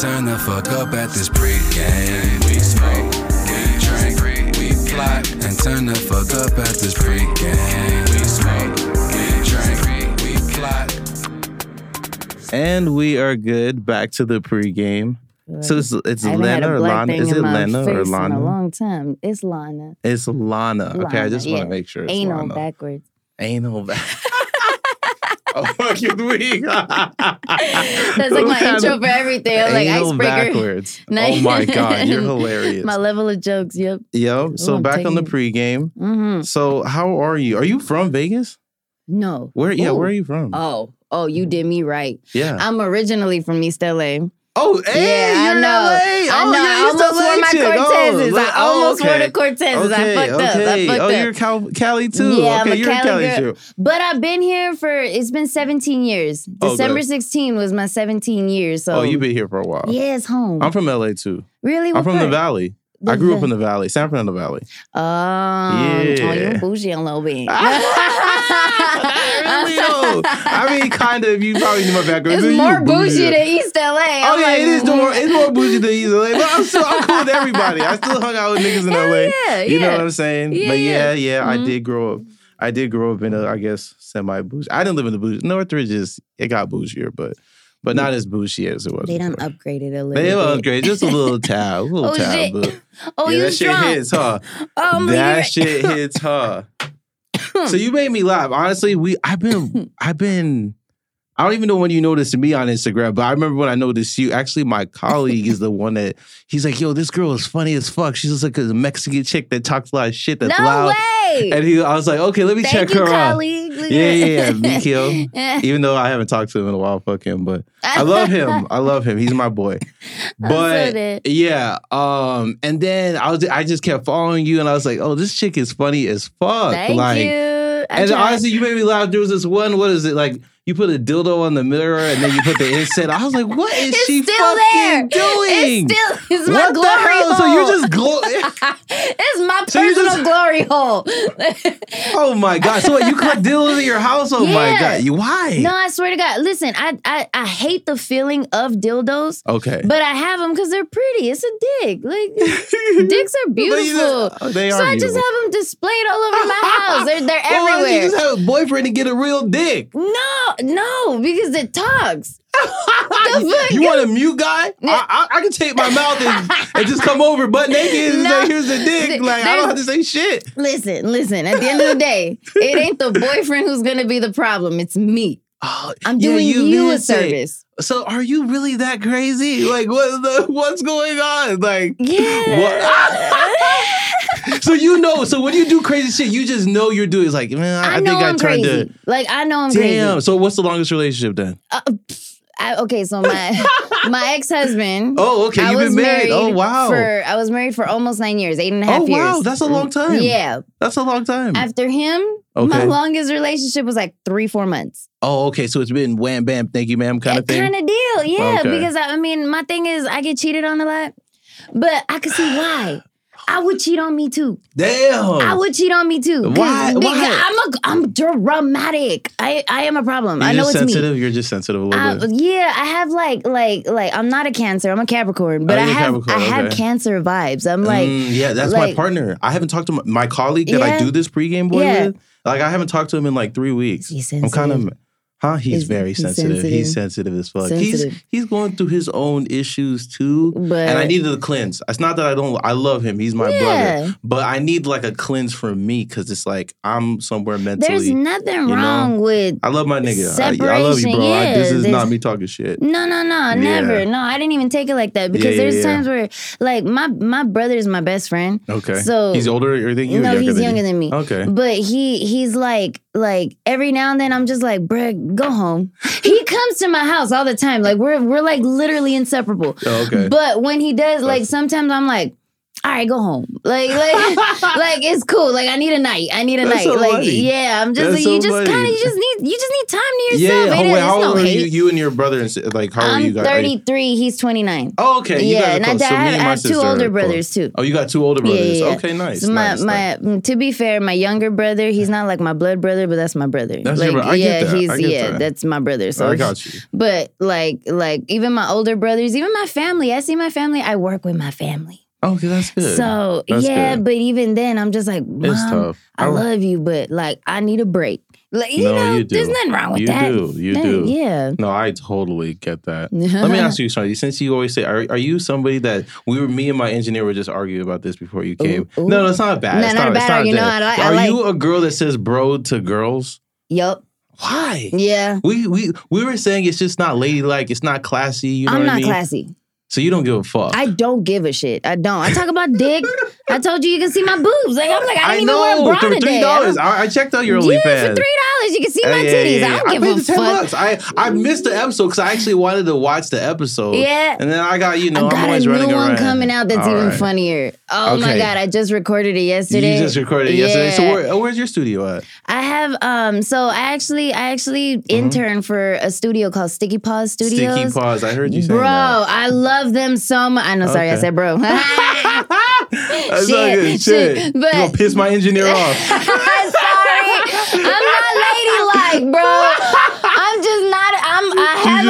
turn the fuck up at this pregame. We smoke, we drink, we plot, and turn the fuck up at this pregame. We smoke, we drink, we plot. And we are good. Back to the pregame. So it's, it's I haven't had Lena a or Lana? Is it my Lena face or In a Lana? long time. It's Lana. It's Lana. Okay, I just want yeah. to make sure it's Anal Lana. backwards. Anal back. oh, fucking weak. That's like my intro for everything. I'm like icebreaker. backwards. Oh my god, you're hilarious. My level of jokes. Yep. Yo, so I'm back on the taking pregame. hmm So how are you? Are you from Vegas? No. Where? Yeah, Ooh. where are you from? Oh, oh, you did me right. yeah. I'm originally from East LA. Oh, hey, yeah, you're I know. LA. I Oh, know. I almost LA wore my chick. Oh, Cortezes. Oh, I oh, almost wore the Cortezes. I Okay, fucked up. I okay. fucked oh, up. you're Cal- Cali too. Yeah, I'm a you're Cali Cali girl. too. But I've been here for it's been 17 years. Oh, December good. 16 was my 17 years. So Oh, you've been here for a while. yeah, it's home. I'm from LA too. really? I'm What from the? Valley. I grew up in the Valley, San Fernando Valley. Um, Oh, Yeah. you're bougie a little bit. really? I mean, kind of. You probably knew my background. It's more bougie. bougie than East LA. Oh I'm yeah, like, it is more. It's more bougie than East LA, but I'm still I'm cool with everybody. I still hung out with niggas in Hell LA. yeah, You know what I'm saying? Yeah, but yeah, yeah. yeah, I did grow up. I did grow up in a, I guess, semi bougie. I didn't live in the bougie. Northridge is it got bougier, but but not as bougie as it was. They done before. upgraded a little They bit. upgrade just a little tab, a little Oh, tab. shit. But Oh, yeah, you that shit hits, huh? Oh, my that shit hits, huh? so you made me laugh. Honestly, we I've been I've been I don't even know when you noticed me on Instagram, but I remember when I noticed you. Actually, my colleague is the one that he's like, "Yo, this girl is funny as fuck. She's just like a Mexican chick that talks a lot of shit that's no loud." way. And he, I was like, "Okay, let me Thank check you, her out." colleague. Look Yeah, yeah, yeah. Mikio. Even though I haven't talked to him in a while, fuck him. But I love him. I love him. He's my boy. But yeah, um, and then I was I just kept following you, and I was like, "Oh, this chick is funny as fuck." Thank like, you. I and tried. honestly, you made me laugh. There was this one. What is it like? You put a dildo on the mirror, and then you put the incense. I was like, "What is it's she fucking there. doing?" It's still it's my what glory the hell? hole. So you're just glow. it's my So personal just- glory hole. oh my god! So what? You collect dildos in your house? Oh my god! You why? no, I swear to God. Listen, I I, I hate the feeling of dildos, Okay. but I have them because they're pretty. It's a dick. Like dicks are beautiful. just- oh, they are so I just have them displayed all over my house. They're they're Well, everywhere. You just have a boyfriend and get a real dick. no, no, because it talks. the fuck? You want a mute guy? I, I, I can take my mouth and, and just come over butt naked and No. say, "Here's the dick." Like I don't have to say shit. Listen, listen. At the end of the day, it ain't the boyfriend who's gonna be the problem. It's me. Oh, I'm yeah, doing you, a service. So are you really that crazy? Like what the what's going on? Like Yeah. so you know, so when you do crazy shit, you just know you're doing it's like, man, I, I, think I I'm turned crazy. to Like I know I'm Damn. crazy. Damn. So what's the longest relationship then? Uh, I, okay, so my my ex husband. Oh, okay. I You've was been married. Oh wow. For I was married for almost nine years, eight and a half oh years. wow, that's a long time. Yeah. That's a long time. After him, my longest relationship was like three, four months. oh, okay. So it's been wham bam, thank you, ma'am kind of thing. Kind of deal, yeah. Okay. Because I, I mean, my thing is, I get cheated on a lot, but I could see why. I would cheat on me too. Damn. I would cheat on me too. Why- why? I'm a I'm dramatic. I I am a problem. You're I know just it's me. You're just sensitive a little I, bit. yeah, I have like like like I'm not a Cancer. I'm a Capricorn, but Oh, I have Capricorn, I have. Cancer vibes. I'm like Mm, yeah, that's my partner. I haven't talked to my, my colleague that I do this pregame boy Yeah. with. Like I haven't talked to him in like three weeks. He's I'm kind of, huh? He's Is- very he's sensitive. He's sensitive as fuck. He's Sensitive. he's going through his own issues too. but and I needed a cleanse. It's not that I don't. I love him. He's my Yeah. brother. But I need like a cleanse for me because it's like I'm somewhere mentally. there's nothing know? with I love my nigga. I, I love you, Separation, bro. I, this is not me talking shit. No, no, no, never. No, I didn't even take it like that because Yeah, yeah, there's yeah. times where, like, my my brother is my best friend. Okay. So- he's older or than you? no, younger he's than younger you? than me. Okay. But he he's like like every now and then I'm just like, bruh, go home. he comes to my house all the time. Like we're we're like literally inseparable. Oh, okay. But when he does, like sometimes I'm like, all right, go home. Like, like, like it's cool. Like, I need a night. I need a That's night. so like, funny. yeah, I'm just, That's you so just kind of, you just need, you just need time to yourself. yeah. Ain't Oh, wait, how It's no old are you? You and your brother and like how old are you I'm guys? Are you- 33. He's 29. Oh, okay. You yeah, and I, close. I have, and I have two older brothers too. Oh, you got two older brothers. yeah, yeah. Okay, nice. So my, nice, my mm, to be fair, my younger brother, he's not like my blood brother, but that's my brother. That's like, your bro- I get yeah, that. he's I get yeah, that. that's my brother. So I got you. But like like even my older brothers, even my family, I see my family, I work with my family. Okay, that's good. So That's yeah, good. but even then I'm just like, Mom, it's tough. I don't- love you, but like I need a break. Like you No, know, you do. there's nothing wrong with You that. You do. You do. Yeah. No, I totally get that. Let me ask you, Shawty, since you always say, are, are you somebody that we were, me and my engineer were just arguing about this before you came? ooh. No, no, it's not bad. No, it's not a it's bad argument. that. No, I I Are like- you a girl that says bro to girls? Yup. Why? Yeah. We we we were saying it's just not ladylike. It's not classy. You know I'm what not I mean? classy. So you don't give a fuck. I don't give a shit. I don't. I talk about dick. I told you you can see my boobs. Like I'm like I didn't even wear a bra for today. three I dollars. I, I checked out your Yeah, OnlyFans. for three dollars you can see my Yeah, yeah, titties. yeah, I don't give paid a the 10 fuck. bucks. I I missed the episode because I actually wanted to watch the episode. Yeah. And then I got you know I I'm got a new running one around. coming out that's All even right. funnier. Oh my god! I just recorded it yesterday. You just recorded it yesterday. So where, where's your studio at? I have um. So I actually I actually interned for a studio called Sticky Paws Studios. Mm-hmm. Sticky Paws. I heard you saying Bro, that. I love them so much. Ah, I know. Sorry, I said bro. That's Shit, good. shit, Shit. but- you gonna piss my engineer off. Sorry, I'm not ladylike, bro. I'm just not. I'm.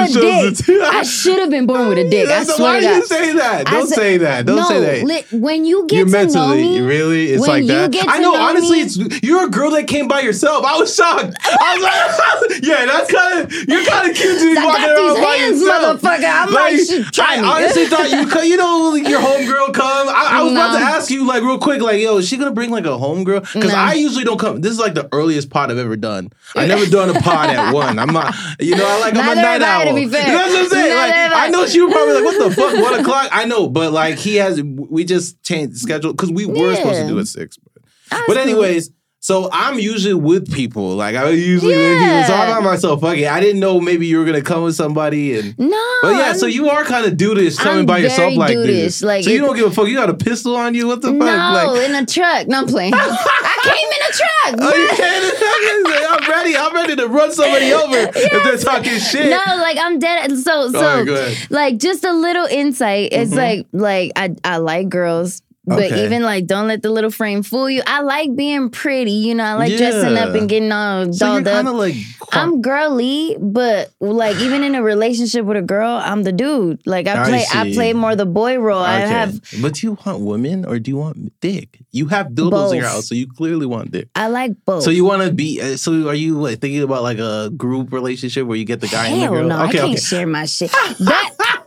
Just a dick. the. I should have been born with a dick. I So swear why to do you God. say that? Don't said- say that. Don't no, say that. li- when you get You're to know me, really? It's like that. I know, know honestly, me- it's you're a girl that came by yourself. I was shocked. I was like, yeah, that's kind of you're kind of cute to be I walking around these by hands, yourself. motherfucker. I'm like, shit, try I me. honestly thought you, could- you know, like your homegirl come. I, I was about to ask you like real quick, like, yo, is she gonna bring like a homegirl? Because No. I usually don't come. This is like the earliest pod I've ever done. I never done a pod at one. I'm not, you know, I like I'm a night owl. To be fair. You know what I'm saying? Like, I. I know she was probably like, what the fuck, one o'clock? I know, but like he has, we just changed the schedule because we were supposed to do it six. But, but anyways. So I'm usually with people, like I usually with Yeah. people. So I'm by myself. Fuck it. I didn't know maybe you were gonna come with somebody, and No. but yeah, I'm- so you are kind of dudish coming I'm by yourself like dudish, this. like so you don't give a fuck. You got a pistol on you? What the fuck? No, Like, in a truck. No I'm playing. I came in a truck. oh, you bruh. can't. I'm ready. I'm ready to run somebody over if they're talking shit. No, like I'm dead. So, so, ahead. like, just a little insight. It's Mhm. like, like I, I like girls, but Okay. even like, don't let the little frame fool you. I like being pretty. You know, I like dressing up and getting all so dolled up. kind of like. I'm girly, but like even in a relationship with a girl, I'm the dude. Like I I play, I, see. play more the boy role. I have, But do you want women or do you want dick? You have dildos in your house, so you clearly want dick. I like both. So you want to be? uh, So are you like thinking about like a group relationship where you get the guy and the Hell girl? no, I can't okay. share my shit.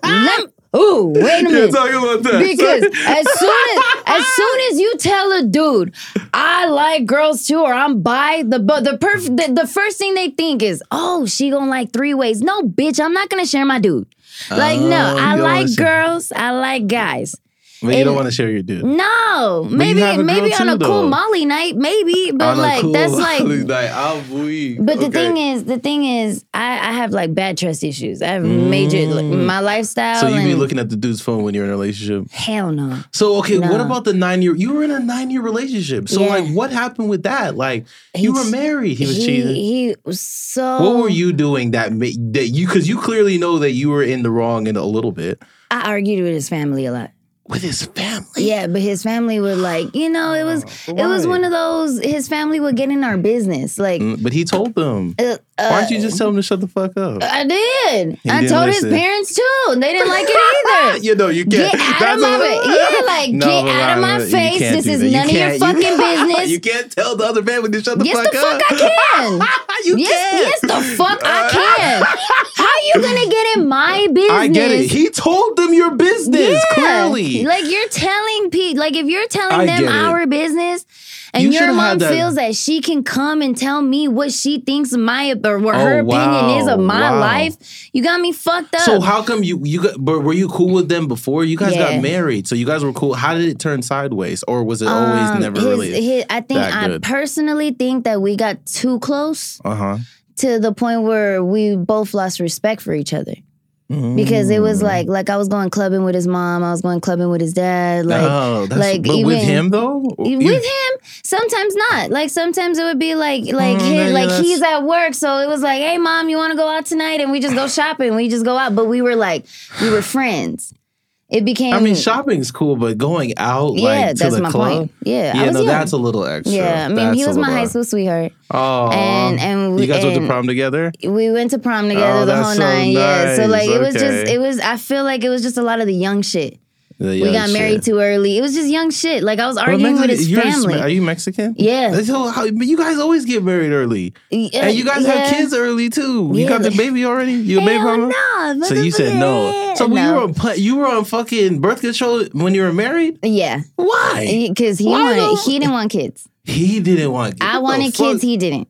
That, ooh, wait a Yeah, minute. talk about that. Because as soon as as soon as you tell a dude, I like girls too, or I'm bi, the but the perf the, the first thing they think is, oh, she gonna like three ways. No, bitch, I'm not gonna share my dude. Like, Oh, no, I like girls, I like guys. But you don't want to share your dude. No, maybe maybe on a too, cool though. Molly night, maybe, but On a like cool that's like. like I'm weak. But the Okay. thing is, the thing is, I, I have like bad trust issues. I have major like, my lifestyle. Mm. so you be and looking at the dude's phone when you're in a relationship. Hell no. So okay, what No. about the nine year? You were in a nine year relationship. So Yeah. like, what happened with that? Like, you were He's- married. He was he, cheating. He was so. What were you doing that made that you? Because you clearly know that you were in the wrong in a little bit I argued with his family a lot. With his family. Yeah, but his family would like, you know, it was Oh, it was one of those. His family would get in our business, like. Mm, But he told them. Uh, Why don't you uh, just tell him to shut the fuck up? I did. He I told listen. his parents too. and They didn't like it either. you know you can't. Get out That's of my a-. Yeah, like, No, get out of my face. This is none of your fucking you- business. You can't tell the other family to shut the yes, fuck the up. Yes, the fuck I can. you yes, can. yes, the fuck I can. How are you gonna get in my business? I get it. He told them your business clearly. Like you're telling people, like if you're telling I them it. our business, and You your mom that- feels that she can come and tell me what she thinks my or what her Oh, opinion is of my wow. life, you got me fucked up. So how come you you got? But were you cool with them before you guys Yeah. got married? So you guys were cool. How did it turn sideways, or was it always Um, never his- really? his- I think I personally think that we got too close Uh huh. to the point where we both lost respect for each other. Because it was Mm. like like I was going clubbing with his mom, I was going clubbing with his dad, like oh, that's, like but with him though, with You- him? Sometimes not. Like sometimes it would be like like Mm, his, yeah, like that's- he's at work so it was like hey mom you want to go out tonight? And we just go shopping. We just go out but we were like we were friends it became I mean, shopping's cool, but going out yeah like to that's the my club, point yeah, yeah, no, young. that's a little extra. yeah I mean That's he was my high school sweetheart Oh, and and you guys went to prom together. we went to prom oh, together Oh, the whole so nine yeah so nice. like it was just it was I feel like it was just a lot of the young shit The we got married too early it was just young shit like I was arguing with Mexican- his family Are you Mexican? yeah So how, but you guys always get married early, Yeah, and you guys yeah. have kids early too. You got the baby already. You a baby mama? no, So you said no. So no. you were on you were on fucking birth control when you were married. Yeah, Why? because he Why wanted he didn't want kids. He didn't want. Kids. I wanted kids. He didn't.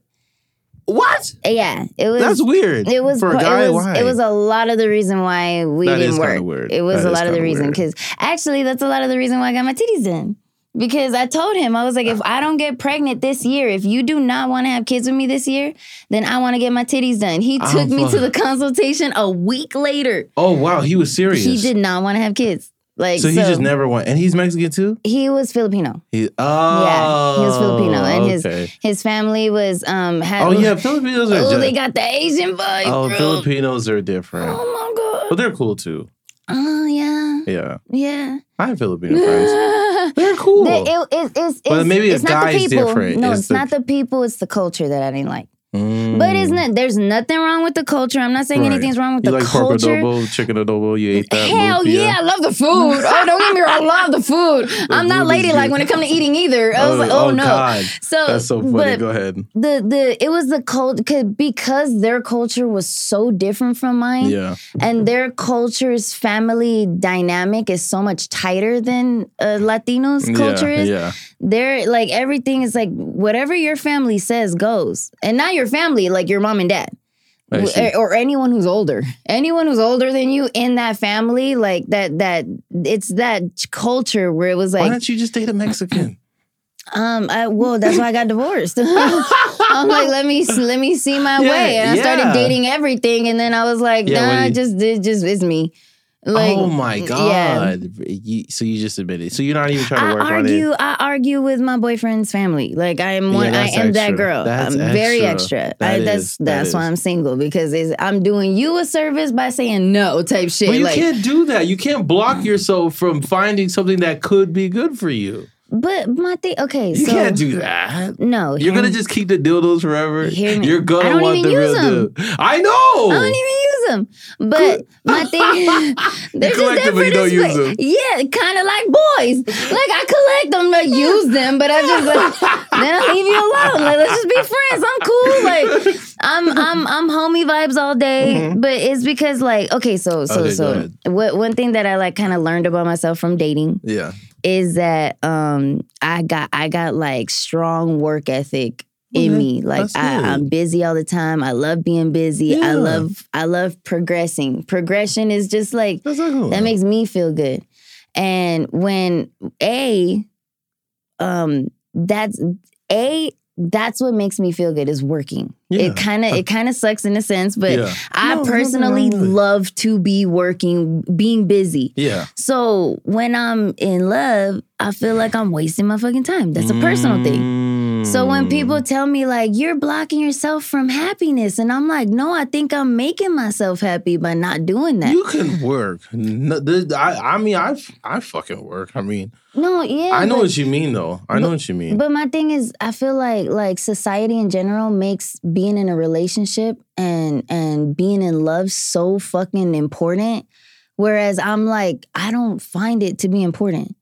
What? Yeah, it was. That's weird. It was for a it guy. was, why? It was a lot of the reason why we That didn't work. weird. It was That a lot of the reason because actually that's a lot of the reason why I got my titties done. Because I told him I was like, if I don't get pregnant this year, if you do not want to have kids with me this year, then I want to get my titties done. He Oh, took me to the consultation a week later. oh wow, he was serious. He did not want to have kids. Like So he just never went, and he's Mexican too. He was Filipino. He, oh, Yeah, he was Filipino, and his okay. his family was um. Had, Oh yeah, Filipinos are. Oh, just, they got the Asian vibe. oh, bro. Filipinos are different, Oh my god. but they're cool too. Oh yeah, Yeah, yeah. I have Filipino friends. They're cool. The- it- it- it's, But it's- maybe a it's not the people. different. No, It's it's, the- not the people. It's the culture that I didn't like. Mm. But it's not. There's nothing wrong with the culture. I'm not saying Right. anything's wrong with the culture. you the like pork culture. adobo, chicken adobo. You ate that. Hell lumpia? yeah, I love the food. Oh, don't get me wrong, I love the food. I'm not ladylike when it comes to eating either. I was like, oh, no. God. So That's so funny. Go ahead. the the it was the cult because their culture was so different from mine. Yeah. and their culture's family dynamic is so much tighter than uh, Latinos' culture yeah, is. Yeah. They're like everything is like whatever your family says goes, and not your family, like your mom and dad. Or, or anyone who's older, anyone who's older than you in that family, like that, that it's that culture where it was like Why don't you just date a Mexican? um, I, well, that's why I got divorced. I'm like, let me let me see my Yeah, way, and I started dating everything, and then I was like, Yeah, nah, you- just it just it's me. Like, oh my yeah. god! You, so you just admitted. So you're not even trying to I work on it. argue. I argue with my boyfriend's family. Like I am Yeah. I am that girl. That's I'm very extra. extra. That I, is- that's that that's why is. I'm single because I'm doing you a service by saying no type shit. But you like, can't do that. You can't block yourself from finding something that could be good for you. but my thing. Okay, You so can't do that. no. You're gonna just keep the dildos forever. You're gonna don't want even the real deal. I know. I don't even use them. But my thing, they're just you different don't this use them. Yeah, kind of like boys. Like I collect them, like use them, but I just like, then I leave you alone. Like let's just be friends. I'm cool. Like I'm I'm I'm homie vibes all day. But it's because like okay, so so Mm-hmm. Okay, so what one thing that I like kind of learned about myself from dating Yeah. is that um I got I got like strong work ethic in me. Like I, I'm busy all the time. I love being busy. Yeah. I love I love progressing. Progression is just like oh. that makes me feel good. And when A um that's A that's what makes me feel good is working. Yeah. It kind of it kind of sucks in a sense, but Yeah. I No, personally love to be working, being busy. Yeah. So when I'm in love, I feel like I'm wasting my fucking time. That's a personal thing. So when people Mm. tell me like you're blocking yourself from happiness, and I'm like, no, I think I'm making myself happy by not doing that. You can work. No, this- I, I mean, I, I fucking work. I mean, no, yeah, I know but, what you mean, though. I know what you mean. but my thing is, I feel like like society in general makes being in a relationship and and being in love so fucking important. Whereas I'm like, I don't find it to be important.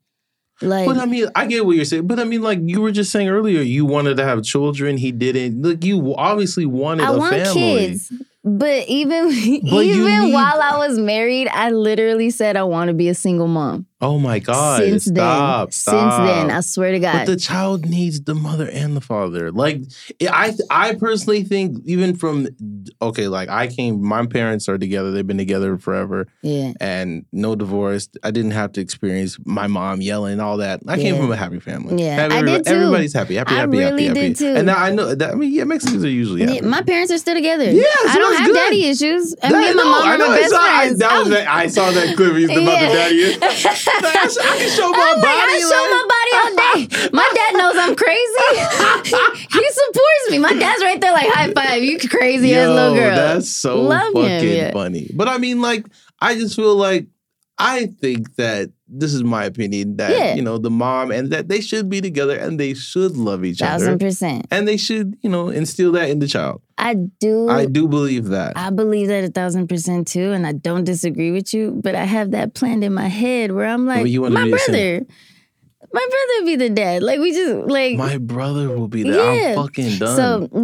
Like, But I mean, I get what you're saying. But I mean, like you were just saying earlier, you wanted to have children. He didn't. Look, you obviously wanted I a want family. kids. But even you even need- while I was married, I literally said I want to be a single mom. Oh my god! since stop, then, stop. since then, I swear to God. But the child needs the mother and the father. Like I, I personally think even from okay, like I came, my parents are together. They've been together forever, yeah. and no divorce. I didn't have to experience my mom yelling all that. I came from a happy family. Yeah, Happy- I did too. Everybody's happy, happy, I happy, really happy, did happy. too. And now I know that. I mean, yeah, Mexicans are usually happy. Yeah, my parents are still together. Yeah, I don't have good. daddy issues. And That- me and my no, mom I know, my I best saw, I, that was I saw that clip. He's about Yeah. the daddy. I can show my I'm like, body. I show my body all day. My dad knows I'm crazy. he supports me. My dad's right there, like high five. You crazy ass little girl. That's so Love him, fucking yeah. funny. But I mean, like, I just feel like I think that this is my opinion that Yeah. you know the mom and that they should be together and they should love each Thousand other percent. and they should you know instill that in the child. I do. I do believe that. I believe that a thousand percent too, and I don't disagree with you. But I have that planned in my head where I'm like, you my brother, my brother be the dad. Like we just like my brother will be the. Yeah. I'm fucking done. so.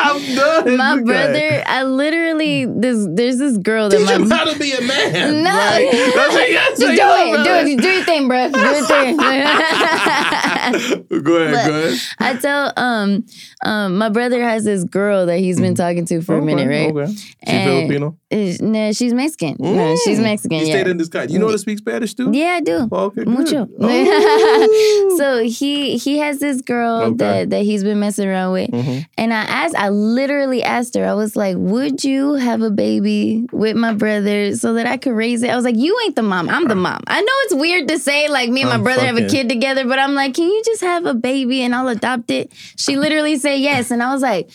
I'm done. my Okay. brother, I literally this there's this girl that Teach him how to be a man. No. Like, that's what you just do it, do it, do your thing, bro. Do your thing. go ahead, But- go ahead. I tell um um my brother has this girl that he's been talking to for a minute, right? Mm. Okay. She And- Filipino? No, she's Mexican. No, she's Mm. Mexican. You yeah. stayed in this guy. You know how to speak Spanish too? Yeah, I do. Oh, okay. Mucho. Oh. so he he has this girl Okay. that that he's been messing around with, Mhm. and I asked, I literally asked her, I was like, "Would you have a baby with my brother so that I could raise it?" I was like, "You ain't the mom, I'm the mom." I know it's weird to say like me and my I'm brother have a kid together, but I'm like, "Can you just have a baby and I'll adopt it?" She literally said yes, and I was like.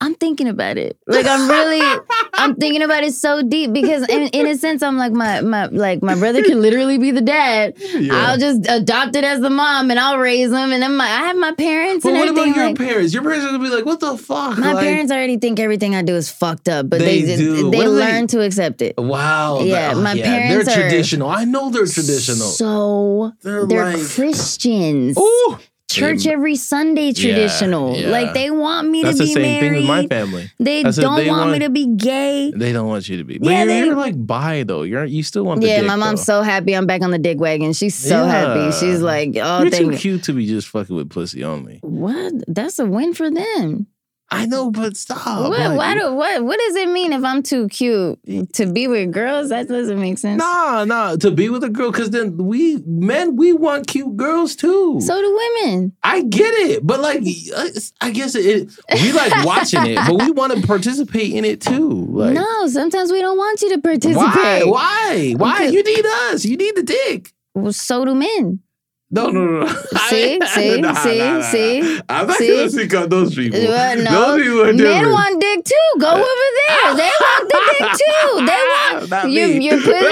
I'm thinking about it. Like I'm really, I'm thinking about it so deep because in, in a sense, I'm like my my like my brother could literally be the dad. Yeah. I'll just adopt it as the mom and I'll raise them. And then my I have my parents But and what about your like, parents? Your parents are gonna be like, "What the fuck?" my Like, parents already think everything I do is fucked up, but they They they, do. they do they- learn to accept it. Wow. Yeah, oh, my yeah, parents They're are traditional. I know they're traditional. So they're, they're like, Christians. ooh, Church every Sunday traditional. yeah. Like they want me that's to the be same married. thing with my family. They don't they want, me to be gay. They don't want you to be. But Yeah, you're, they- like bi though. You're you still want Yeah, dick, my mom's though. so happy I'm back on the dick wagon. She's so Yeah. happy. She's like, oh, You're thank too cute to be just fucking with pussy only. What? That's a win for them. I know, but stop. what, like- why do, what, what does it mean if I'm too cute to be with girls? That doesn't make sense. Nah, nah. To be with a girl, because then we men we want cute girls too. So do women. I get it, but like, I guess it, we like watching it, but we want to participate in it too. Like, no, sometimes we don't want you to participate. why? Why? Why? You need us. You need the dick. Well, so do men. No, no, no. no. See? See? Nah, See? nah, nah, See? I'm not See? gonna seek out those people. Well, no, Those people are men different. want dick too. Go uh, over there. They want the dick too. They want. Not You're, me. you're putting,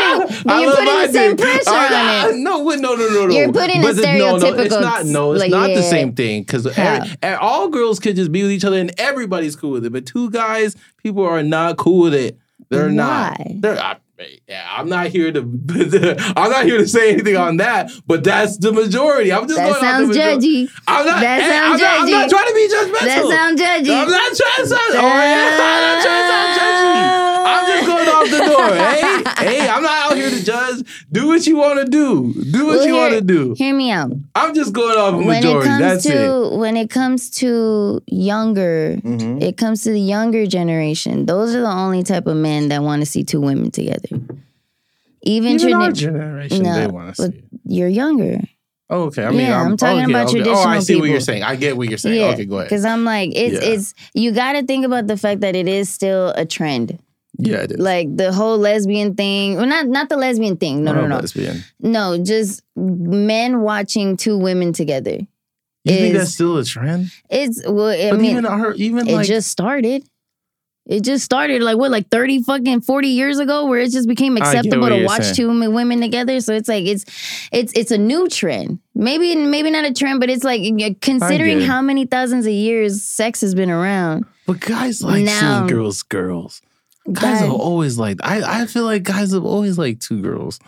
I you're putting the same dick. pressure I'm on it. No, no, no, no, no. You're putting a But the- No, no, it's not. No, it's like, not the same thing. Because How? all girls could just be with each other and everybody's cool with it. But two guys, people are not cool with it. They're not. They're. I, yeah, I'm not here to. I'm not here to say anything on that. But that's the majority. I'm just That going sounds off the majority. judgy. I'm not. That sounds I'm not, I'm not trying to be judgmental. That sounds judgy. I'm not trying to sound. Oh, yeah, I'm not trying to sound judgy. I'm just going off the door. Hey, hey, I'm not out here to judge. Do what you want to do. Do what Well, you want to do. Hear me out. I'm just going off When it comes That's to it. when it comes to younger, Mhm. it comes to the younger generation. Those are the only type of men that want to see two women together. Even, Even our generation, No, they want to see. it. you're younger. Oh, okay. I mean, Yeah, I'm, I'm talking okay, about okay. Oh, I traditional see what you're saying. I get what you're saying. Yeah, Okay, go ahead. Because I'm like, it's Yeah. it's you got to think about the fact that it is still a trend. Yeah, it is. Like the whole lesbian thing, well, not not the lesbian thing. No, I'm no, no, lesbian. no. Just men watching two women together. You think that's still a trend? It's well, I But mean, even our, even it like, just started. It just started like what, like thirty fucking forty years ago, where it just became acceptable to watch saying. two women together. So it's like it's it's it's a new trend. Maybe maybe not a trend, but it's like considering how many thousands of years sex has been around. but guys like Now- seeing girls, girls. Guys have always liked. I I feel like guys have always liked two girls.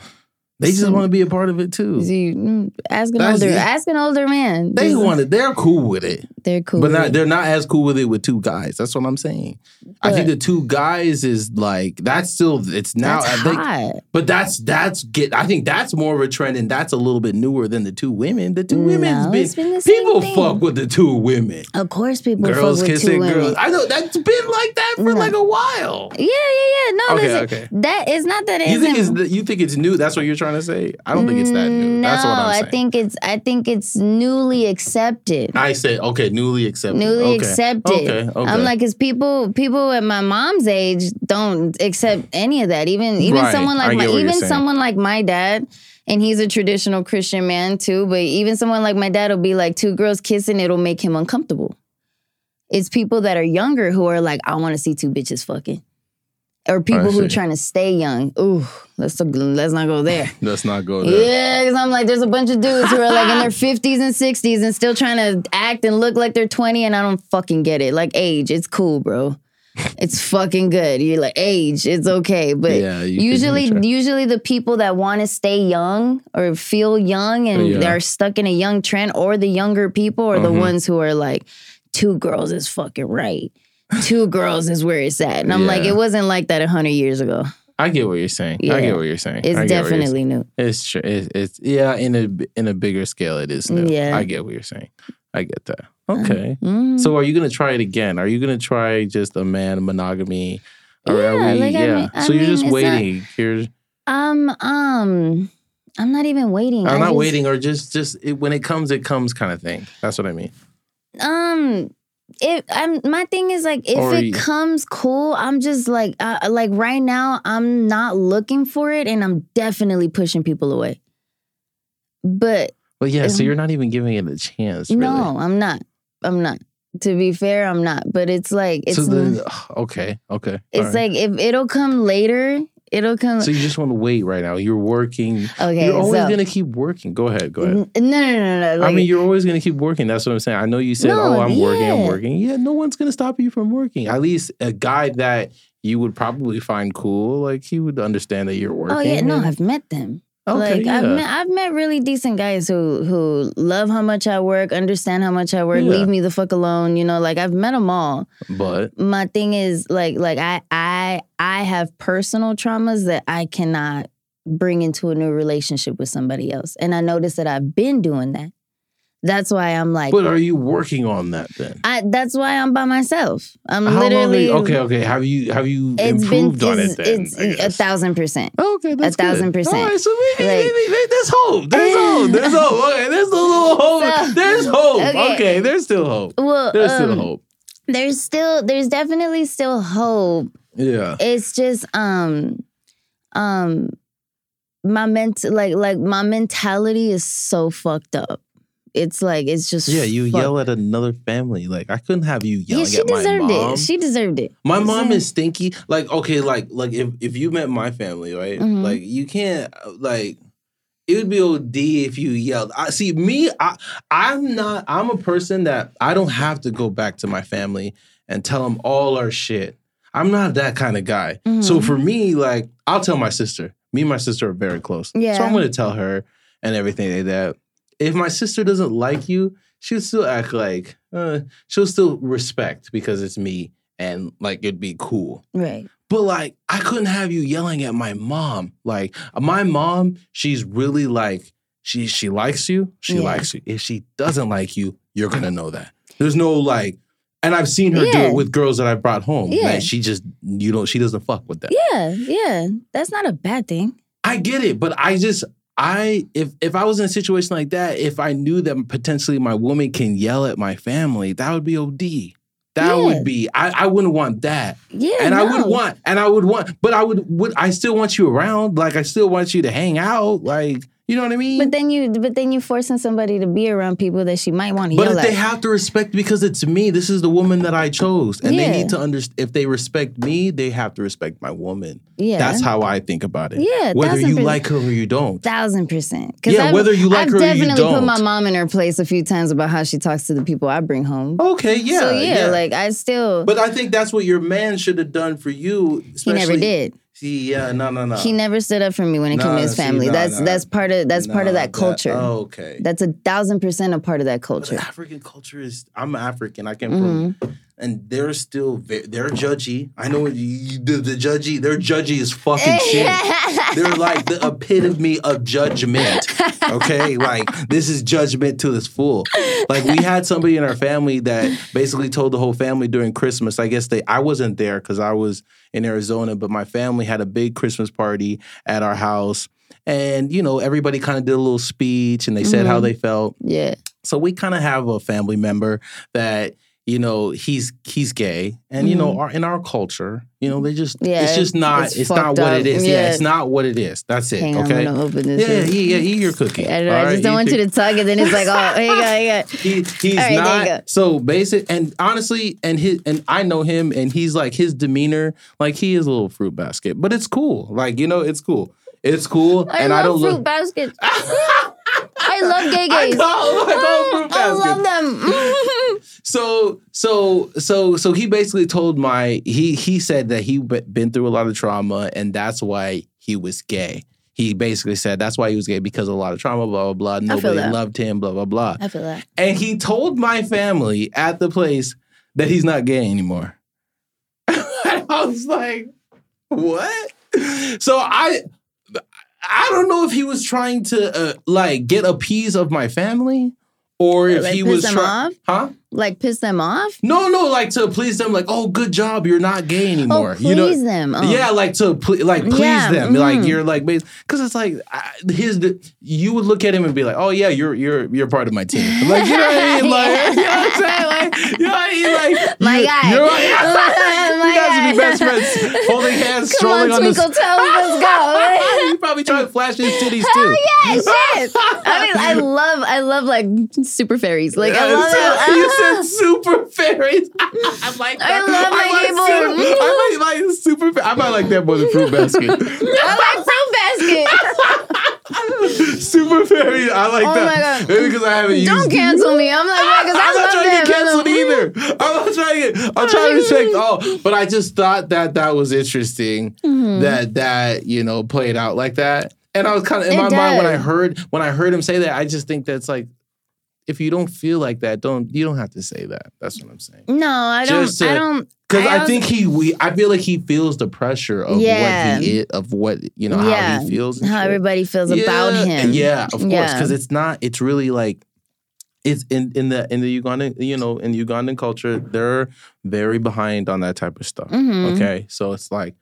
They just want to be a part of it too. See, mm, ask an That's older, it. ask an older man. They Just- want it. They're cool with it, They're cool. but not. They're not as cool with it with two guys. That's what I'm saying. I think the two guys is like that's still. It's now. I think, hot. but that's that's get. I think that's more of a trend, and that's a little bit newer than the two women. The two women's No, been, been people thing. fuck with the two women. Of course, people girls fuck with two kissing women. girls. I know that's been like that for No. like a while. Yeah, yeah, yeah. No, Okay, listen, okay. that is not that. You think it's you think it's new? That's what you're trying to say. I don't think it's that new. No, That's what I'm saying. I think it's. I think it's newly accepted. I said okay, newly accepted. Newly okay. accepted. Okay, okay. I'm like, cause people, people at my mom's age don't accept any of that. Even, even Right, someone I like my, what even someone like my dad, and he's a traditional Christian man too. But even someone like my dad will be like, two girls kissing, it'll make him uncomfortable. It's people that are younger who are like, I want to see two bitches fucking, or people who are trying to stay young. Ooh, let's let's not go there. Let's not go there. Yeah, because I'm like, there's a bunch of dudes who are like in their 50s and 60s and still trying to act and look like they're 20, and I don't fucking get it. Like, age, it's cool, bro. It's fucking good. You're like, age, it's okay. But Yeah, usually, usually the people that want to stay young or feel young and Yeah. they're stuck in a young trend, or the younger people are the Mhm. ones who are like, two girls is fucking right. Two girls is where it's at. And I'm like, it wasn't like that 100 years ago. I get what you're saying. I get what you're saying. It's I get what you're definitely new. It's true. It's, it's yeah. In a in a bigger scale, it is new. Yeah. I get what you're saying. I get that. Okay. Mm. So are you gonna try it again? Are you gonna try just a man monogamy? Or are Yeah, we, like, I mean- I so you're just it's not- waiting. You're Um, um, I'm not even waiting. I'm I not just- waiting, or just just it, when it comes, it comes kind of thing. That's what I mean. Um, if I'm my thing is like if Or it comes cool, I'm just like uh, like right now I'm not looking for it, and I'm definitely pushing people away. But But yeah, so you're not even giving it a chance. Really. no, I'm not. I'm not. To be fair, I'm not. But it's like it's so okay, okay. it's right. like if it'll come later, it'll come. so you just want to wait right now. You're working. okay, you're always so, gonna keep working. Go ahead. Go ahead. No, no, no, no. Like, I mean, you're always going to keep working. That's what I'm saying. I know you said, No, "Oh, I'm working, I'm working." Yeah, no one's going to stop you from working. At least a guy that you would probably find cool, like he would understand that you're working. oh yeah, no, I've met them. Okay, like yeah. I've met I've met really decent guys who who love how much I work, understand how much I work, Yeah. leave me the fuck alone. You know, like I've met them all. but My thing is like like I I I have personal traumas that I cannot bring into a new relationship with somebody else, and I notice that I've been doing that. That's why I'm like. but are you working on that then? I, that's why I'm by myself. I'm How long? Are literally you, okay, okay. Have you have you It's been improved on it then? it's a thousand percent. Okay, that's a thousand good. percent. All right, so maybe, Like- maybe, maybe there's hope. There's hope. There's hope. Okay, there's a little hope. So- there's hope. okay. Okay. there's still hope. Well, There's still um, hope. there's still there's definitely still hope Yeah. it's just um um my ment like like my mentality is so fucked up it's like it's just Yeah, you fuck- yell at another family. Like I couldn't have you yeah yelling she at my deserved mom. it she deserved it my mom is stinky. Like okay, like like if if you met my family, right? Mhm. Like you can't like it would be OD if you yelled. I see me. I I'm not. I'm a person that I don't have to go back to my family and tell them all our shit. I'm not that kind of guy. So Mhm. for me, like I'll tell my sister. Me and my sister are very close. Yeah. So I'm gonna tell her and everything like that. If my sister doesn't like you, she'll still act like uh, she'll still respect because it's me and like it'd be cool. right But like I couldn't have you yelling at my mom. Like my mom, she's really like she she likes you, she Yeah. likes you. If she doesn't like you, you're gonna know that. There's no like and I've seen her do it with girls that I brought home. Yeah. Man, she just you know, she doesn't fuck with that. yeah yeah that's not a bad thing I get it, but I just I if if I was in a situation like that, if I knew that potentially my woman can yell at my family, that would be OD. That Yeah. would be I, I wouldn't want that. yeah and I would want and I would want but I would would I still want you around. Like I still want you to hang out. Like you know what I mean? but then you but then you forcing somebody to be around people that she might want to But they have to respect because it's me, this is the woman that I chose. And they need to understand if they respect me, they have to respect my woman. yeah That's how I think about it. Yeah, Whether you percent. like her or you don't. thousand percent. Yeah, I've- whether you like I've her or you definitely put my mom in her place a few times about how she talks to the people I bring home. Okay, yeah. so yeah, like I still But I think that's what your man should have done for you. he never did. See, yeah, no, no, no. He never stood up for me when it No, came to his see, family. no, that's no. that's part of that's part of that culture. oh, okay. That's a thousand percent a part of that culture. African culture is. I'm African. I came Mm-hmm. from, and they're still ve- they're judgy. I know you, the, the judgy. They're judgy as fucking shit. They're like the epitome of judgment. Okay, like this is judgment to its full. Like we had somebody in our family that basically told the whole family during Christmas. I guess they. I wasn't there because I was in Arizona, but my family had a big Christmas party at our house. And you know, everybody kind of did a little speech, and they said how Mhm. they felt. yeah. So we kind of have a family member that you know he's he's gay, and you know our, in our culture, you know they just Mm-hmm. Yeah, it's just not it's it's, not what up. it is. Yeah. Yeah. it's not what it is. That's it. Hang on, okay. I'm gonna open this. yeah, yeah, yeah. Eat your cookie. I, know, I right? just don't Eat want you to tug it. Then it's like, oh, here you go, here you go. he, he's right, not so basic and honestly and his and I know him and he's like his demeanor like he is a little fruit basket but it's cool like you know it's cool it's cool I and I don't fruit look baskets. I love gay I gays. I know fruit oh, mm, I love them. Mm. so so so so he basically told my he he said that he be- been through a lot of trauma and that's why he was gay. He basically said that's why he was gay because of a lot of trauma blah blah blah. Nobody loved him blah blah blah. I feel that. and he told my family at the place that he's not gay anymore. I was like what? So i i don't know if he was trying to uh, like get a piece of my family or if he was trying huh Like piss them off? no, no, like to please them, like, oh, good job, you're not gay anymore. Oh, please you know, them. Oh. yeah, like to ple- like please Yeah, them, like mhm. you're like, because it's like I, his, you would look at him and be like, oh yeah, you're you're you're part of my team, like you know what I mean, like you know what I'm saying, like you know what I mean, like My you, guy. you're like, My you guys would be best friends, holding hands, Come strolling on, on, Twinkle. Toes, let's go. you probably try to flash his titties too. Hell yeah, shit. I mean, I love, I love like super fairies. Like I love So- you it. Said super fairies. I'm like I love my I gay like super- I like, like super. fa- I might like that more than fruit basket. I like fruit basket. super fairies. I like Oh that. my. Maybe because I haven't used. Don't cancel me. I'm like, because I'm not trying to get canceled either. I'm not trying to get. I'm trying to respect all. But I just thought that that was interesting Mm-hmm. that that you know played out like that. And I was kind of in It my mind when I heard when I heard him say that. I just think that's like. If you don't feel like that, don't you don't have to say that. That's what I'm saying. No, I don't. To- I don't. Because I, also- think he, we, I feel like he feels the pressure of Yeah. what he is, of what you know yeah, how he feels, how shit. everybody feels Yeah, about him. Yeah, of course, because it's not. It's really like it's in in the in the Ugandan, you know, in Ugandan culture, they're very behind on that type of stuff. Mhm. Okay, so it's like.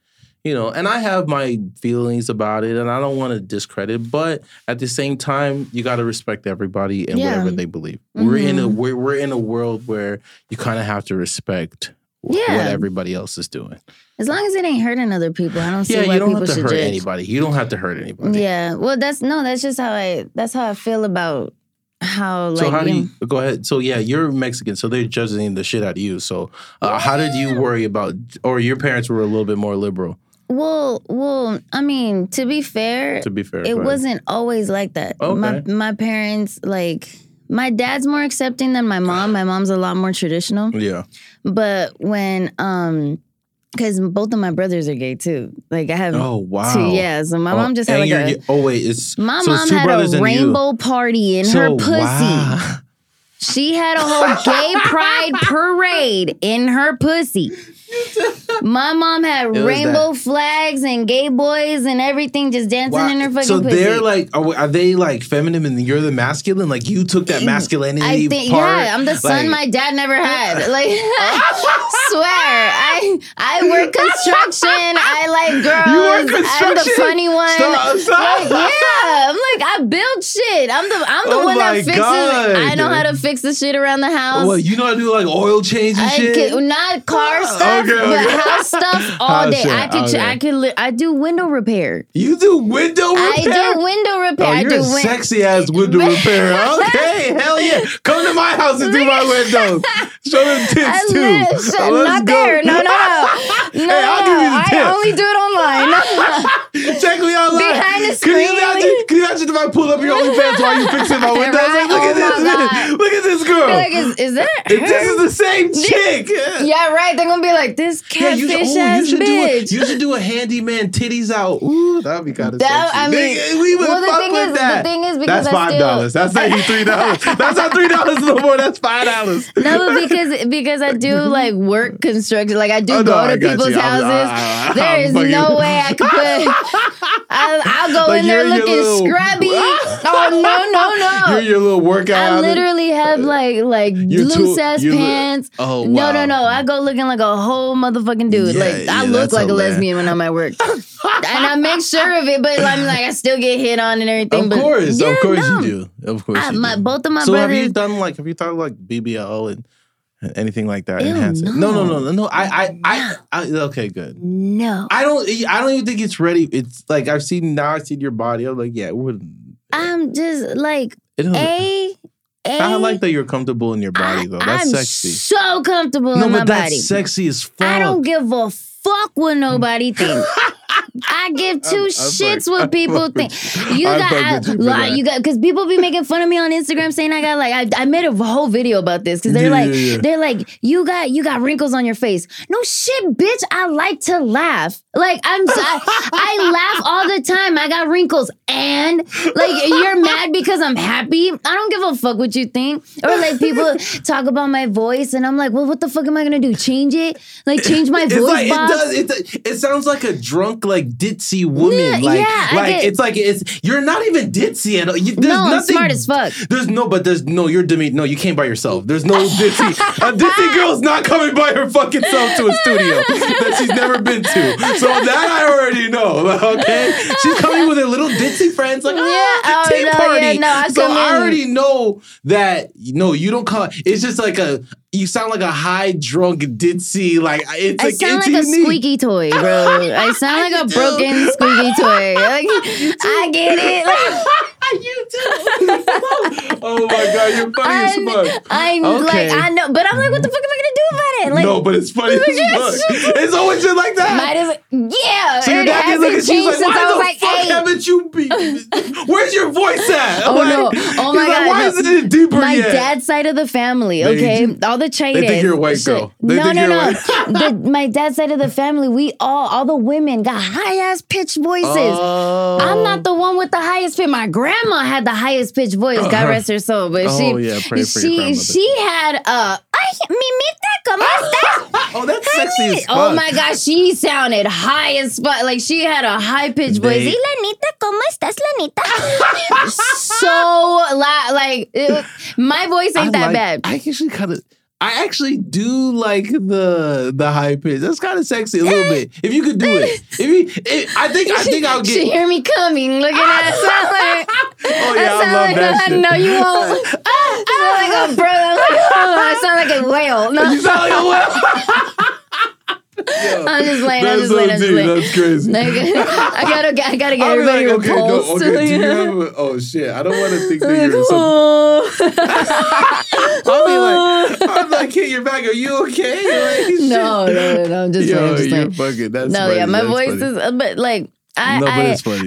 You know, and I have my feelings about it, and I don't want to discredit, but at the same time, you got to respect everybody and Yeah. whatever they believe. We're in a Mhm. we're, we're in a world where you kind of have to respect Yeah. what everybody else is doing. As long as it ain't hurting other people, I don't see Yeah, why you don't people have to hurt judge. anybody. You don't have to hurt anybody. Yeah, well, that's no, that's just how I. That's how I feel about how like. So how do you you go ahead? So yeah, you're Mexican, so they're judging the shit out of you. So uh, how did you worry about, or your parents were a little bit more liberal? Well, well, I mean, to be fair, To be fair, it wasn't always like that. My Okay. my parents like. My dad's more accepting than my mom. My mom's a lot more traditional. Yeah. But when um because both of my brothers are gay too. Like I have Oh wow. two yeah. So my Oh, mom just had like a oh wait, it's my so it's mom two had a and you. rainbow party in So, her pussy. wow. She had a whole gay pride parade in her pussy. My mom had rainbow flags and gay boys and everything just dancing Wow. in her fucking so pussy. they're like, are, are they like feminine and you're the masculine? Like you took that masculinity I think part. yeah, I'm the son like- my dad never had. Like I swear, I I work construction. I like girls. You work I'm the funny one. Stop, stop. Like, yeah, I'm like I build shit. I'm the I'm the Oh one that fixes. God. I know how to fix the shit around the house. Well, you know how to do like oil change and I shit. could not car oh, stuff, Okay, but okay. house stuff all House day. shit, I could, okay. I could, li- I do window repair. you do window repair. I do window oh, repair. Oh, I you're do a win- sexy ass window repair. Okay, hell yeah. Come to my house and do my windows. Show them tits I too. live, Let's not go. there. No, no, no. No, Hey, I'll give you the I only do it online. Check me out. Behind the Can you imagine? Can you imagine if I pull up your OnlyFans while you fixing my windows? Like, look Right? at Oh this. God. Look at this girl. like it's, is that If this is the same chick. Yeah. yeah, right. They're gonna be like this Yeah, you catfish should, oh, ass you should do a, bitch. you should do a handyman titties out. Ooh, that'd be kind of That- sexy. I mean, we would well, the fuck thing with is- the thing is because that's five dollars. That's ninety three dollars. that's not three dollars no more. That's five dollars. no, but because because I do like work construction. Like I do Oh, no, go to people's you. Houses. I- I- there is no way I could put. I, I'll go Like, in there looking little- scrubby. oh no no no! You're your little workout. I literally have like like loose ass pants. Oh, No, no, no. I go looking like a whole motherfucking dude. Yeah, like I look like a lesbian when I'm at work. and I make sure of it, but I'm like I still get hit on and everything. Of but course, yeah, of course no. you do. Of course I- you my- do. both of my so have you done like have you thought like BBL and anything like that? Ew, Enhance it? no. No, no, no, no, no. I, I, I, I, okay, good. No. I don't. I don't even think it's ready. It's like I've seen now. I've seen your body. I'm like, yeah, it wouldn't. I'm just like a I like that you're comfortable in your body though. That's I'm sexy. so comfortable no, in my body. No, but that's sexy as fuck. I don't give a fuck what nobody thinks. I give 2 I'm- I'm shits fuck- what people think. You got, I, you like, you got, because people be making fun of me on Instagram saying I got like, I, I made a whole video about this because they're Yeah, like, yeah, yeah. they're like, you got, you got wrinkles on your face. No shit, bitch. I like to laugh. Like I'm, I, I laugh all the time. I got wrinkles, and like you're mad because I'm happy. I don't give a fuck what you think. Or like people talk about my voice, and I'm like, well, what the fuck am I gonna do? Change it? Like change my It's voice like box? it does. It, it sounds like a drunk, like ditzy woman. Yeah, like, yeah, like it's like it's. You're not even ditzy at all. You, there's No, nothing, smart as fuck. There's no, but there's no. You're demi. No, you came by yourself. There's no ditzy. a ditzy girl's not coming by her fucking self to a studio that she's never been to. So that I already know. Okay, she's coming with her little ditzy friends. Like, ah, Yeah, oh, oh, tea no, party. yeah, no, I so I already know that. No, you don't come. It's just like a. You sound like a high drunk ditzy. Like it's I like sound it's like a squeaky toy, bro. I sound like a broken squeaky toy. Like, I get it. Like, you do. oh my god, you're funny as I'm, fuck. I'm Okay. like, I know, but I'm like, what the fuck am I gonna do about it? Like, no, but it's funny as fuck. It's always been like that. might have, yeah. so your dad is looking, she's like, why the like fuck eight. haven't you be? Where's your voice at? Oh, Like, no. Oh, my like, God, Why no. isn't it deeper My yet? dad's side of the family, okay, all the traders. think you're a white girl. They no, no, no. the, my dad's side of the family, we all, all the women got high ass pitched voices. Oh. I'm not the one with the highest pitch. My grandma had the highest pitch voice. God rest her soul. But Oh, she, yeah, she, she had uh, ay, mimita. Oh, that's sexy as fuck. Oh my gosh, she sounded high as fuck. Like she had a high pitched voice. They- Y Lanita, ¿cómo estás, Lanita? so loud. like it- my voice ain't I that like- bad. I actually kind of. I actually do like the the high pitch. That's kind of sexy a little bit. If you could do it, if you, if, I think I think I'll she get. hear me coming, looking at it. Sound like, Oh yeah, I, sound love like, that I shit. know you won't. Like oh, a brother. I'm like, oh, I sound like a whale. No, You sound like a whale. Yo, I'm just playing. I'm just so playing. I'm just deep. playing. That's crazy. Like, I gotta, get- I gotta get I'll everybody like, okay, no, okay. Do you have a, oh shit, I don't want to think that Like, you're some. oh. I'll be like, I'm like, hit your back. Are you okay? Like, no, no, no, no, I'm just Yo, playing. I'm just you're playing. fucking. That's No, funny. yeah, my That's voice funny. is, but like, I, No, but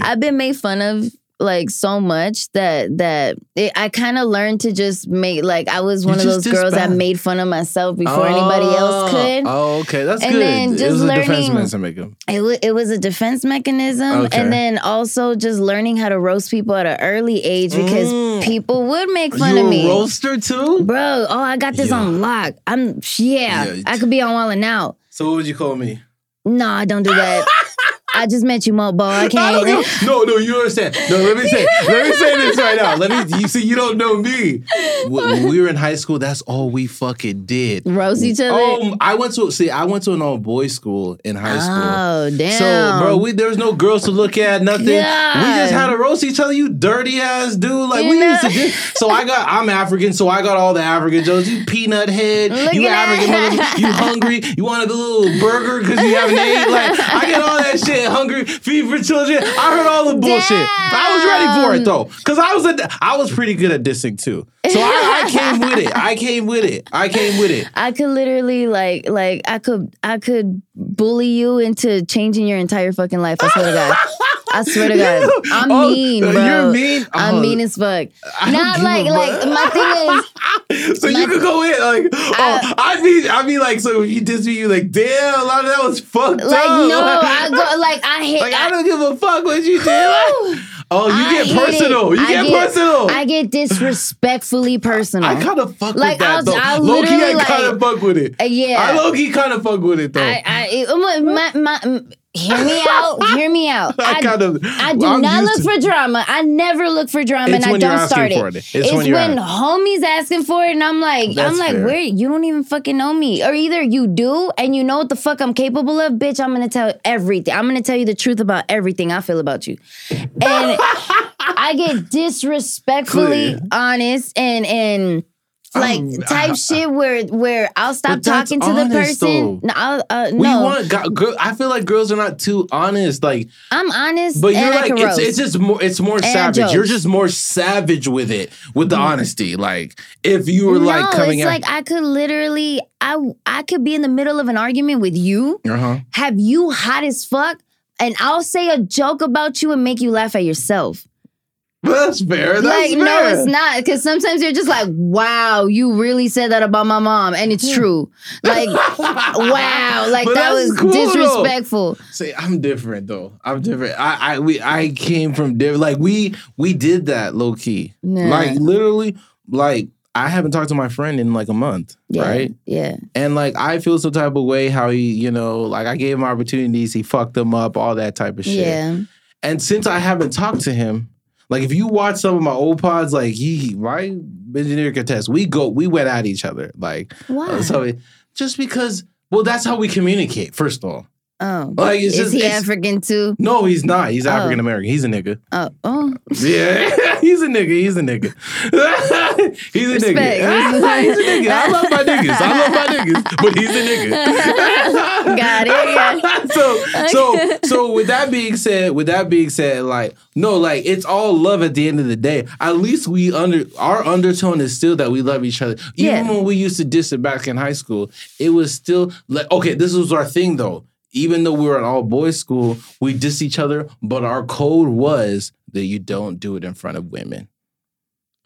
I. I've been made fun of like so much that that it, I kind of learned to just make like I was You one of those girls that made fun of myself before anybody else could. Oh, okay, that's And good. then it just was a defense learning- mechanism to make him. It, w- it was a defense mechanism, Okay. and then also just learning how to roast people at an early age because Mm. people would make fun You of a me. roaster too? Bro, oh, I got this Yeah. on lock. I'm yeah, Yeah. I could be on and Out. So what would you call me? No, I don't do that. I just met you, Mo. I I can't. know. No, no, you understand. No, let me say, let me say this right now. Let me. You see, you don't know me. When we were in high school, that's all we fucking did. Roast each other. Oh, I went to see. I went to an all boys school in high oh, school. Oh, damn. So, bro, we there was no girls to look at, nothing. We just had to roast each other. You dirty ass dude. Like You we know? used to do. So I got. I'm African, so I got all the African jokes. You peanut head. Look you African. mother- You hungry? You wanted a little burger because you haven't ate. Like I get all that shit. Hungry, feed for children. I heard all the bullshit. I was ready for it though, because I was a, I was pretty good at dissing too. So I, I came with it. I came with it. I came with it. I could literally like like I could I could bully you into changing your entire fucking life. I swear to God. I swear to God, I'm Oh, mean, bro. You're mean. I'm Oh, mean as fuck. I don't like like my thing is so My- you could go in like, oh, I- I'd be, I'd be like, so if you diss me, you like, damn, a lot of that was fucked like up. no, I go like I hate. like I don't give a fuck what you did. Like, oh, you I get personal. it. You I get, personal. I get disrespectfully personal. I kind of fuck Like, with that I'll- though. I'll low key, I literally, kind of fuck with it. Uh, yeah. I low key kind of fuck with it though. I, I, it- my, my, my, hear me out. Hear me out. I kind of. I do I'm not look to- for drama. I never look for drama, and I when don't start it. it. It's when you're when homies asking for it, and I'm like, That's I'm like, fair. where you don't even fucking know me, or either you do and you know what the fuck I'm capable of, bitch. I'm gonna tell everything. I'm gonna tell you the truth about everything I feel about you, and I get disrespectfully Clear. honest and and. Like I'm- type shit where where I'll stop talking to the person. though. No, I'll, uh, We want. girl, I feel like girls are not too honest. Like, I'm honest, but you're I like, it's, it's just more. It's more And savage. You're just more savage with it, with the honesty. Like, if you were like coming it's out. like I could literally, I I could be in the middle of an argument with you, uh huh. have you hot as fuck, and I'll say a joke about you and make you laugh at yourself. That's fair. That's like, fair. no, it's not. Because sometimes you're just like, wow, you really said that about my mom, and it's true. Like, wow, like But that was cool, though. disrespectful. See, I'm different though. I'm different. I, I, we, I came from different. Like we, we did that low key. Yeah. Like literally, like I haven't talked to my friend in like a month, Yeah, right? yeah. And like I feel some type of way how he, you know, like I gave him opportunities, he fucked them up, all that type of shit. Yeah. And since I haven't talked to him, like if you watch some of my old pods, like he, my engineer contest, we go, we went at each other, like uh, Why? so. It, just because, well, that's how we communicate. First of all, oh. like Is just he African too? no, he's not. He's Oh. African American. He's a nigga. Oh, oh. Yeah, he's a nigga. He's a nigga. he's a Respect. nigga. he's a nigga. I love my niggas. I love my niggas, but he's a nigga. Got it, yeah. so, so, so with that being said, with that being said, like, no, like it's all love at the end of the day. At least we under our undertone is still that we love each other. Even Yeah. when we used to diss it back in high school, it was still like, okay, this was our thing though. Even though we were an all boys school, we diss each other, but our code was that you don't do it in front of women.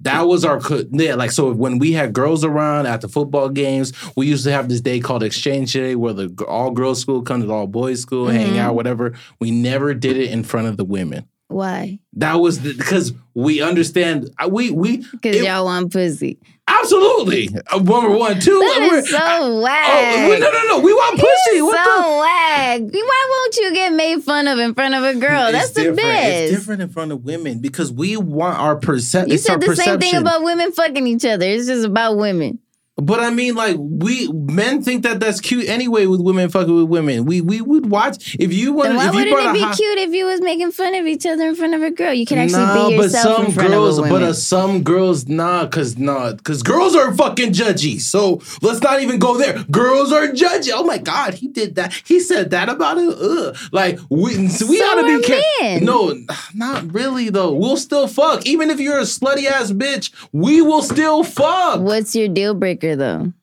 That was our. Yeah, like so when we had girls around at the football games, we used to have this day called exchange day where the all girls school comes to the all boys school, hang Mhm. out, whatever. We never did it in front of the women. Why? That was because we understand. We we Because y'all want pussy. Absolutely uh, number one, two. That we're- is so oh, whack. we- no, no, no. We want pussy. so What the? whack. Why won't you get made fun of in front of a girl? That's It's the best. It's different in front of women because we want our perception. You said the same thing about women fucking each other. It's just about women. But I mean, like we men think that that's cute anyway. With women fucking with women, we we would watch if you wanted. why if wouldn't it be hot- cute if you was making fun of each other in front of a girl? You can actually nah, be but yourself some in front girls, of a but uh, some girls, nah, cause nah, cause girls are fucking judgy. So let's not even go there. Girls are judgy. Oh my god, he did that. He said that about it. Ugh. Like we, so we So gotta be careful. No, not really though. We'll still fuck, even if you're a slutty ass bitch. We will still fuck. What's your deal breaker though?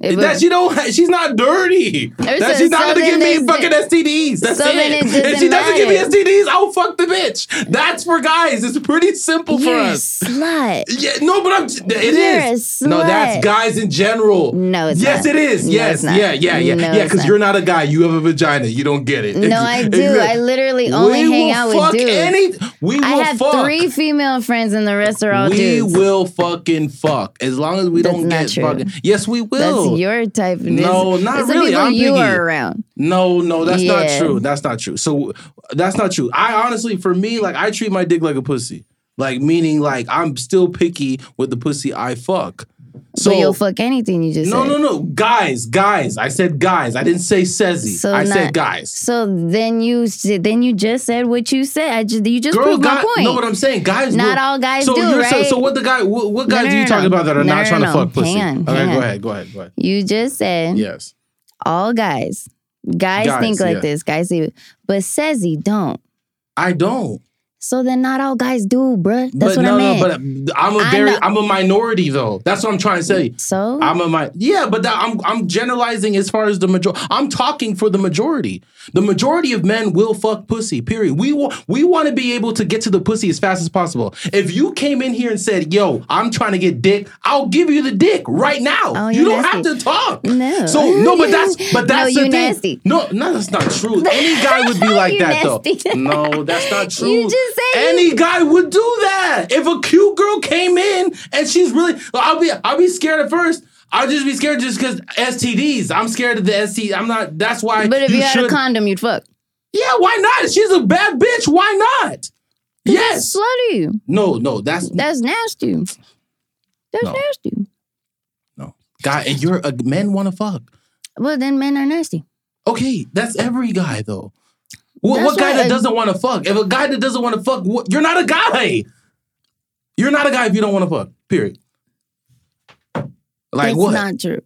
If that it- she don't. She's not dirty. That she's not gonna give me fucking STDs. That's it. it if she doesn't give me. STDs, I'll fuck the bitch. That's for guys. It's pretty simple for you're a us. slut. Yeah, no, but I'm. It is. No, that's guys in general. No, it's yes, not. it is. Yes, not. yeah, yeah, yeah, No, yeah. Because you're not a guy. You have a vagina. You don't get it. No, I do. I literally only we hang out with fuck dudes. Any, we will I have fuck. three female friends and the rest are all we dudes. will fucking fuck as long as we That's don't get true. fucking. Yes, we will. Your type. Of, No, not it's the really. people I'm you picky. are around. No, no, that's not true. That's not true. So that's not true. I honestly, for me, like I treat my dick like a pussy. Like meaning, like I'm still picky with the pussy I fuck. So So you'll fuck anything you just no, said. no, no, no. guys, guys. I said guys. I didn't say Sezzy. So I said guys. So then you said- then you just said what you said. I just you just Girl, proved guy, my point. know what I'm saying? Guys, Not will- all guys so do, you're right? so what the guy? What, what guys No, are you no, talking no. about that are No, not no, trying no. to fuck pussy? Hang on, okay, hang go ahead, go ahead, go ahead. you just said Yes, all guys. Guys, Guys, think like yeah. this. Guys, but he don't. I don't. So then not all guys do, bruh. but That's what no, I meant. no, but I'm a very. I'm a minority though. That's what I'm trying to say. so I'm a my yeah, but that, I'm I'm generalizing as far as the majority. I'm talking for the majority. The majority of men will fuck pussy. Period. We want we want to be able to get to the pussy as fast as possible. If you came in here and said, "Yo, I'm trying to get dick," I'll give you the dick right now. Oh, you don't have to talk. No. So no, but that's but No, that's the you thing. nasty. No, no, that's not true. Any guy would be like that nasty. though. No, that's not true. You said any guy would do that. If a cute girl came in and she's really, I'll be, I'll be scared at first. I'll just be scared just because STDs. I'm scared of the ST. I'm not. That's why. but if you, had should. a condom, you'd fuck. yeah, why not? She's a bad bitch. Why not? Yes. Slutty. No, no. That's That's nasty. That's No. nasty. no. Guy, and you're a men want to fuck. Well, then men are nasty. Okay, that's every guy though. What, what guy that I- doesn't want to fuck? If a guy that doesn't want to fuck, what, you're not a guy. You're not a guy if you don't want to fuck. Period. Like what? That's what? not true.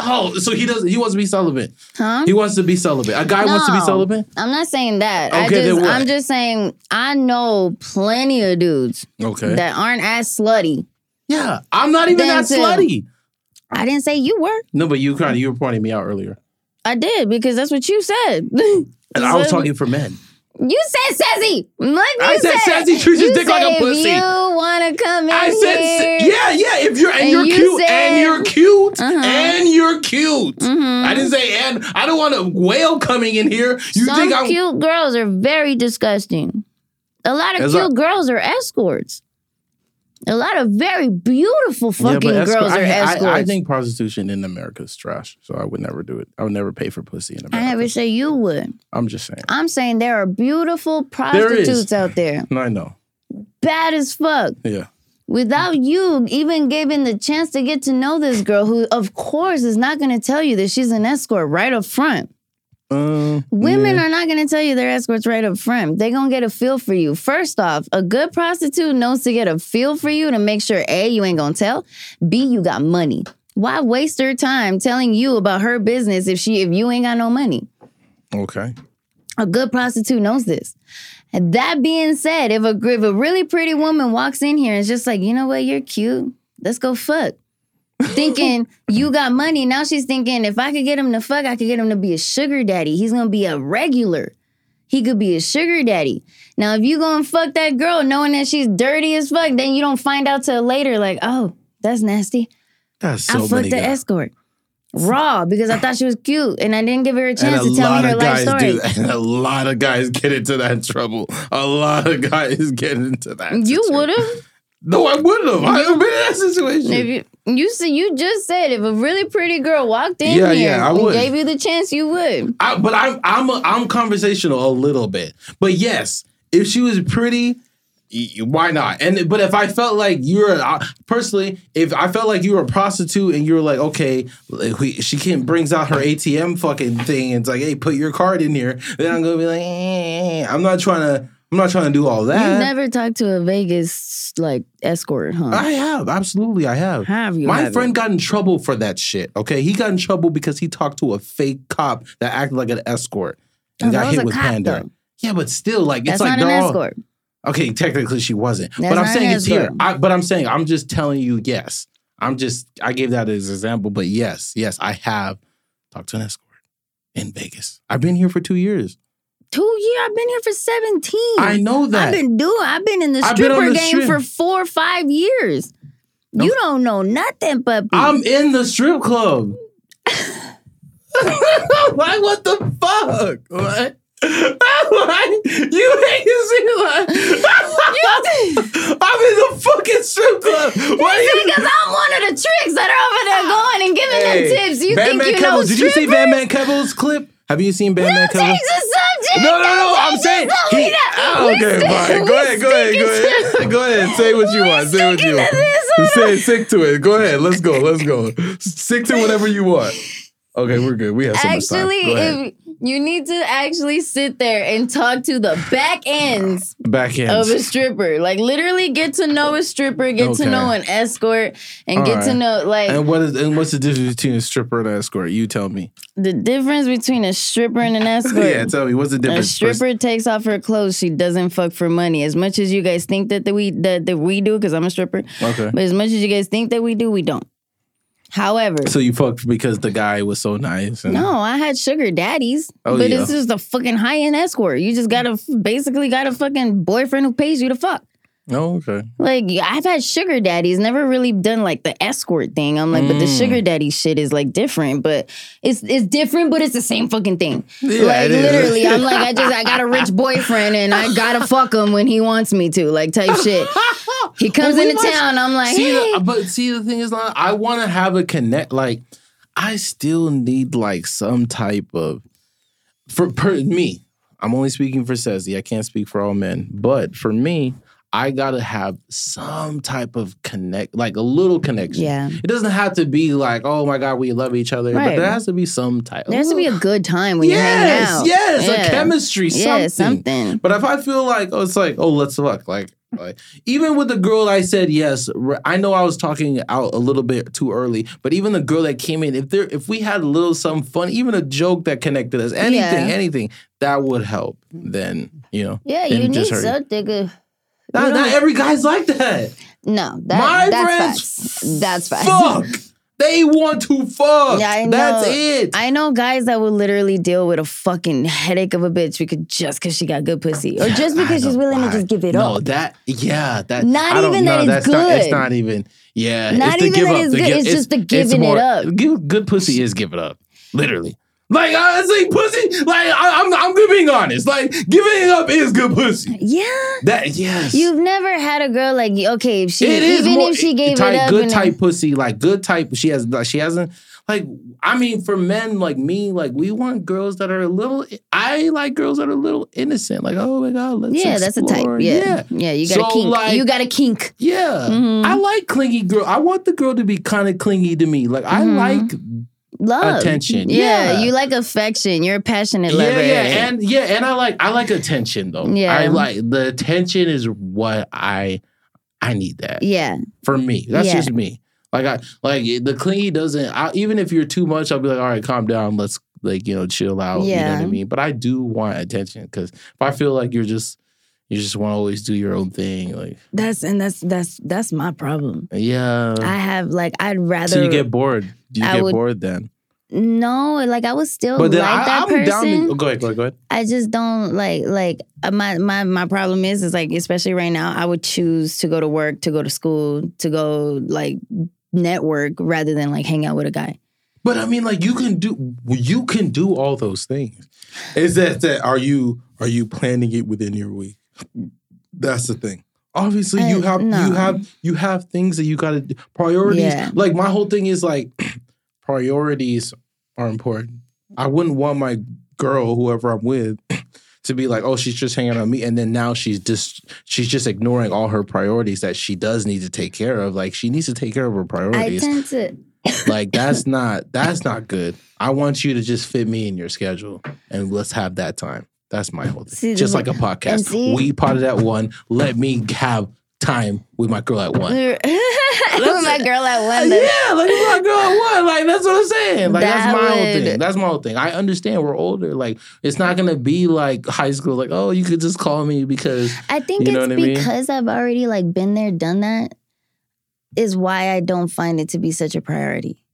Oh, so he doesn't. He wants to be celibate. Huh? He wants to be celibate. A guy wants to be No, celibate. I'm not saying that. I Okay, then just, what? I'm just saying I know plenty of dudes Okay. that aren't as slutty. yeah, I'm not even that slutty. I didn't say you were. No, but you kind of you were pointing me out earlier, I did because that's what you said. and I was talking for men. You said sassy. Like I said sassy treats his you dick like a pussy. You want to come in I said, here, yeah, yeah. If you're and, And you're you cute and you're cute Uh-huh. and you're cute. Mhm. I didn't say and. I don't want a whale coming in here. You Some think I'm? cute girls are very disgusting. A lot of As cute I- girls are escorts. A lot of very beautiful fucking escort- girls I, are I- escorts. I, think prostitution in America is trash, so I would never do it. I would never pay for pussy in America. I never say you would. I'm just saying. I'm saying there are beautiful prostitutes is. out there, I know. bad as fuck. Yeah. Without you even giving the chance to get to know this girl, who of course is not going to tell you that she's an escort right up front. Um, Women yeah. are not going to tell you they're escorts right up front. They're going to get a feel for you. First off, a good prostitute knows to get a feel for you to make sure A, you ain't going to tell, B, you got money. Why waste her time telling you about her business if she if you ain't got no money? Okay. A good prostitute knows this. And that being said, if a, if a really pretty woman walks in here and is just like, you know what, you're cute, let's go fuck. Thinking you got money. Now she's thinking, if I could get him to fuck, I could get him to be a sugar daddy. He's gonna be a regular. He could be a sugar daddy. Now, if you go and fuck that girl knowing that she's dirty as fuck, then you don't find out till later, like, oh, that's nasty. That's so I fucked the guys. escort. Raw because I thought she was cute and I didn't give her a chance a to tell me her life story. do. And a lot of guys get into that trouble. A lot of guys get into that. You would have. No, I wouldn't have. I haven't been in that situation. If you you said you just said if a really pretty girl walked in Yeah, here yeah, I and would. gave you the chance, you would. I, but I'm I'm a, I'm conversational a little bit. But yes, if she was pretty, why not? And but if I felt like you're uh, personally, if I felt like you were a prostitute and you were like, okay, we, she can't brings out her ATM fucking thing and it's like, hey, put your card in here. Then I'm gonna be like, eh, I'm not trying to. I'm not trying to do all that. You never talked to a Vegas like escort, huh? I have absolutely, I have. Have you? My haven't? friend got in trouble for that shit. Okay, he got in trouble because he talked to a fake cop that acted like an escort and Oh, got hit with pandering. though. Yeah, but still, like it's That's like not an escort. Okay, technically she wasn't, That's but I'm saying it's here. I, but I'm saying I'm just telling you, yes. I'm just I gave that as an example, but yes, yes, I have talked to an escort in Vegas. I've been here for two years. Two years. I've been here for seventeen. I know that. I've been doing. I've been in the I've been on stripper the game strip. for four or five years. No. You don't know nothing, puppy. I'm in the strip club. like what the fuck? What? like, you it seem like I'm in the fucking strip club. What are you? because I'm one of the tricks that are over there ah. going and giving Hey, them tips. You Batman think you know Kevels. Did you see strippers? Batman Kevels clip? Have you seen Batman change. No, no, no. I'm saying. He, oh, okay, fine. Go ahead, go ahead, go ahead. Go ahead. Say what you want. Say what you want. to this. Hold Say stick to it. Go ahead. Let's go. Let's go. Stick to whatever you want. Okay, we're good. We have so much time. Actually, Go ahead. if You need to actually sit there and talk to the back ends Back end. of a stripper. Like literally get to know a stripper, get Okay. to know an escort, and All get to know like and what is and what's the difference between a stripper and an escort? You tell me. the difference between a stripper and an escort. yeah, tell me what's the difference. a stripper takes off her clothes. She doesn't fuck for money. As much as you guys think that, that we that, that we do, because I'm a stripper. Okay. But as much as you guys think that we do, we don't. However, So you fucked because the guy was so nice. And, no, I had sugar daddies, Oh, but yeah. it's just a fucking high end escort. You just got a basically got a fucking boyfriend who pays you to fuck. Oh, okay. Like I've had sugar daddies, never really done like the escort thing. I'm like, but the Mm. sugar daddy shit is like different, but it's it's different, but it's the same fucking thing. Yeah, like literally, I'm like, I just I got a rich boyfriend and I gotta fuck him when he wants me to, like type shit. He comes into must- town, I'm like, see, hey. the, but see, the thing is, I want to have a connect. Like, I still need like some type of for per me. I'm only speaking for Ceci. I can't speak for all men, but for me, I gotta have some type of connect, like a little connection. Yeah. it doesn't have to be like, oh my god, we love each other, but there has to be some type. there has to be a good time when you're hanging yes, out. yes, Yeah. a chemistry, Yeah, something. something. But if I feel like oh, it's like oh, let's fuck, like, like even with the girl I said yes, I know I was talking out a little bit too early, but even the girl that came in, if there, if we had a little some fun, even a joke that connected us, anything, Yeah. anything that would help. Mm-hmm. Then you know, Yeah, you just need something. good. Not, not every guy's like that. No, that, My that's friends, facts. That's facts. Fuck. They want to fuck. Yeah, I That's it. I know guys that will literally deal with a fucking headache of a bitch because just because she got good pussy, or just because she's willing why? to just give it no, up. No, that yeah, that Not even that know. it's that's Not, it's not even yeah. Not it's the even give that up. it's the good, give- it's just the giving it up. Give, good pussy is give it up, literally. Like honestly, pussy. Like I, I'm, I'm good being honest. Like giving up is good pussy. yeah. That yes. You've never had a girl like okay, if she it is even more, if she gave type, it up, good type pussy, like good type. She has, like, she hasn't. Like I mean, for men like me, like we want girls that are a little. I like girls that are a little innocent. Like oh my god, let's yeah, that's a type. explore. Yeah, yeah, you got a kink. like- you got a kink. Yeah, Mhm. I like clingy girl. I want the girl to be kind of clingy to me. Like I Mhm. like, Love Attention, Yeah, yeah. you like affection. You're a passionate yeah, lover. yeah, and yeah, and I like, I like attention though. Yeah. I like the attention is what I, I need that yeah, for me. That's Yeah. just me. Like I, like the clingy doesn't. I, even if you're too much, I'll be like, all right, calm down. Let's like you know chill out. You know Yeah. what I mean. But I do want attention because if I feel like you're just, you just want to always do your own thing. Like that's and that's that's that's my problem. yeah. I have like I'd rather so you get bored. Do you I get would- bored then? no like I would still But then like I, that I'm person. down to go ahead, go ahead, go ahead. I just don't like like uh, my my my problem is is like especially right now I would choose to go to work, to go to school, to go like network rather than like hang out with a guy. But I mean, like you can do you can do all those things. Is that that are you are you planning it within your week? That's the thing. Obviously, you Uh, have no. you have you have things that you got to. Priorities. Yeah. Like my whole thing is like priorities are important. I wouldn't want my girl, whoever I'm with, to be like, oh, she's just hanging on me, and then now she's just she's just ignoring all her priorities that she does need to take care of. Like she needs to take care of her priorities. I tend to like that's not that's not good. I want you to just fit me in your schedule and let's have that time. That's my whole thing. See, just like a podcast. see- We potted at one. Let me have time with my girl at one. with my girl at one. yeah, like with my girl at one. Like that's what I'm saying. Like that's That my whole thing. That's my whole thing. I understand we're older. Like it's not gonna be like high school. Like oh, you could just call me because I think You know it's what I mean? because I've already like been there, done that. Is why I don't find it to be such a priority.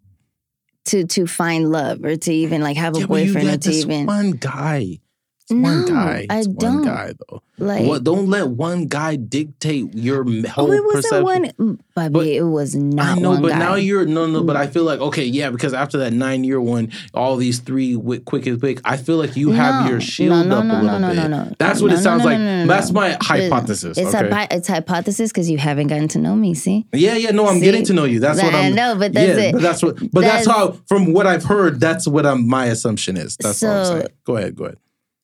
To to find love or to even like have a yeah, boyfriend or to even one guy. It's one No, guy. I It's don't. one guy though. like What? Don't let one guy dictate your whole Oh, it wasn't perception. one. mm, Bobby, But- it was not I know, one but guy. now you're no, no. But I feel like okay, yeah, because after that nine year one, all these three quick and quick, I feel like you have No. your shield No, no, up a little no, no, bit. no, no. That's what it sounds like. That's my hypothesis. It's okay. hypo- it's hypothesis because you haven't gotten to know me. See, yeah, yeah. No, I'm See? getting to know you. That's what I I'm. know, but that's yeah, it. but that's what. But that's, That's- how. From what I've heard, that's what I'm, my assumption is. That's all I'm saying. Go ahead. Go ahead.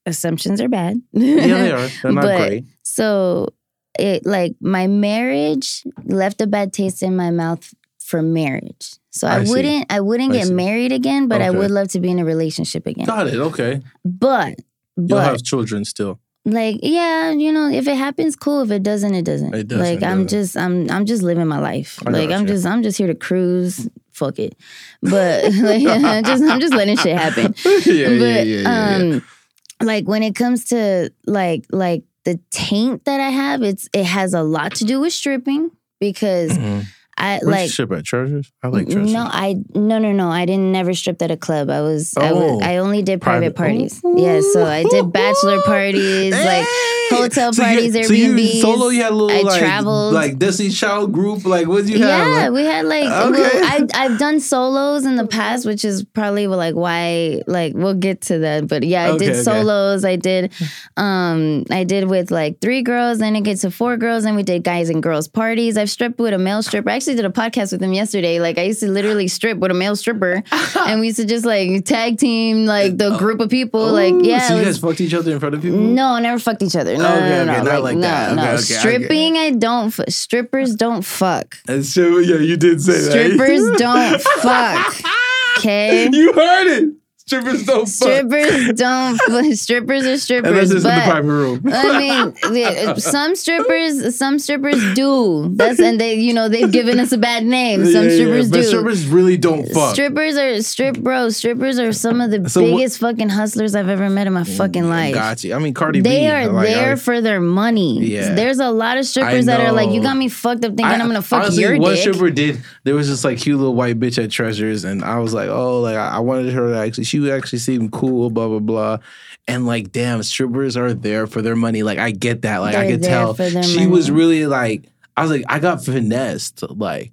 Assumptions are bad. Yeah, they are. They're not But- great. So it like my marriage left a bad taste in my mouth for marriage. So I I, wouldn't I wouldn't I get see. married again, but I would love to be in a relationship again. Got it. Okay. But You'll but have children still. like yeah, you know, if it happens, cool. If it doesn't, it doesn't. It doesn't, like I'm doesn't. just I'm I'm just living my life. I like I'm gotcha. just I'm just here to cruise. Fuck it. But like I'm just I'm just letting shit happen. yeah, but yeah, yeah, yeah. um like when it comes to like like the taint that I have, it's it has a lot to do with stripping because Mhm. I Where'd like you strip at Treasures? I like Treasures. no, I no no no. I didn't never stripped at a club. I was I was Oh. I only did private, Private- parties. Yeah, so I did bachelor parties, like! Hotel So parties, So you solo, you had a little I like, traveled. like Destiny Child group. Like what did you have? yeah, Like, we had like Okay. well, I I've done solos in the past, which is probably like why like we'll get to that. But yeah, I Okay, did okay. solos. I did um I did with like three girls, then it gets to four girls, and we did guys and girls parties. I've stripped with a male stripper. I actually did a podcast with him yesterday. Like I used to literally strip with a male stripper, and we used to just like tag team like the group of people. like yeah, So you guys fucked each other in front of people? no, never fucked each other. No, Okay, no, no, okay, no, not like no, that. no. Okay, okay. Stripping, I don't. F- strippers don't fuck. And so yeah, you did say that. Strippers don't fuck. Okay. You heard it. Strippers don't fuck. Strippers don't. Strippers are strippers. Unless it's in the private room. I mean, yeah, some strippers, some strippers do. That's and they, you know, they've given us a bad name. Some Yeah, yeah, strippers but do. strippers really don't fuck. Strippers are strip bros. Strippers are some of the So what- biggest fucking hustlers I've ever met in my fucking mm, life. Got you. I mean, Cardi B. They B. are like, there I- for their money. Yeah. There's a lot of strippers that are like, you got me fucked up thinking I- am gonna fuck honestly, your one dick. stripper did. There was this like cute little white bitch at Treasures, and I was like, oh, like I I wanted her to actually. She would actually seem cool, blah blah blah. And like, damn, strippers are there for their money. Like, I get that. Like, I They're could tell she was really like. I was like, I got finessed. Like,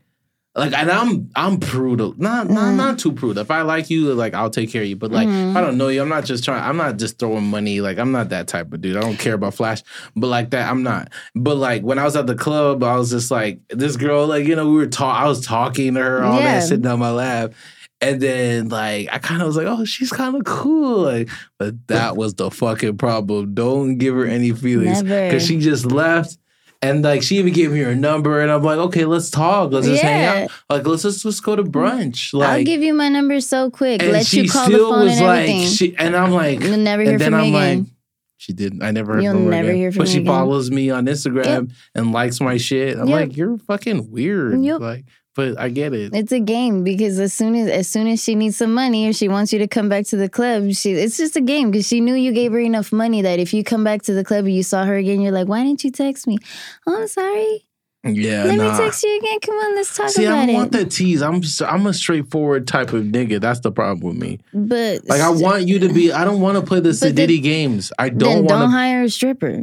like, and I'm I'm prude. Not not Mm. not too prude. If I like you, like I'll take care of you. But like, Mm-hmm. if I don't know you, I'm not just trying. I'm not just throwing money. Like, I'm not that type of dude. I don't care about flash. But like that, I'm not. But like when I was at the club, I was just like this girl. Like you know, we were talk. I was talking to her, all Yeah. that, sitting on my lap. And then like I kind of was like, oh, she's kind of cool. Like, but that was the fucking problem. Don't give her any feelings because she just left. And like she even gave me her number, and I'm like, okay, let's talk. Let's just hang out. Like let's just let's go to brunch. Like I'll give you my number so quick. and Let she you call the phone was and like, everything. she, and I'm like, You'll never hear and then from I'm me again. like, she didn't. I never heard You'll from her never again. hear from But she again. follows me on Instagram and likes my shit. I'm Yep. like, you're fucking weird. Yep. Like, but I get it. It's a game because as soon as as soon as she needs some money or she wants you to come back to the club, she it's just a game because she knew you gave her enough money that if you come back to the club and you saw her again, you're like, why didn't you text me? Oh, I'm sorry. Yeah, Let nah. me text you again. Come on, let's talk See, about it. See, I don't it. want that tease. I'm I'm a straightforward type of nigga. That's the problem with me. But Like I want you to be. I don't want to play the But Sadiddy games. I don't don't want to. hire a stripper.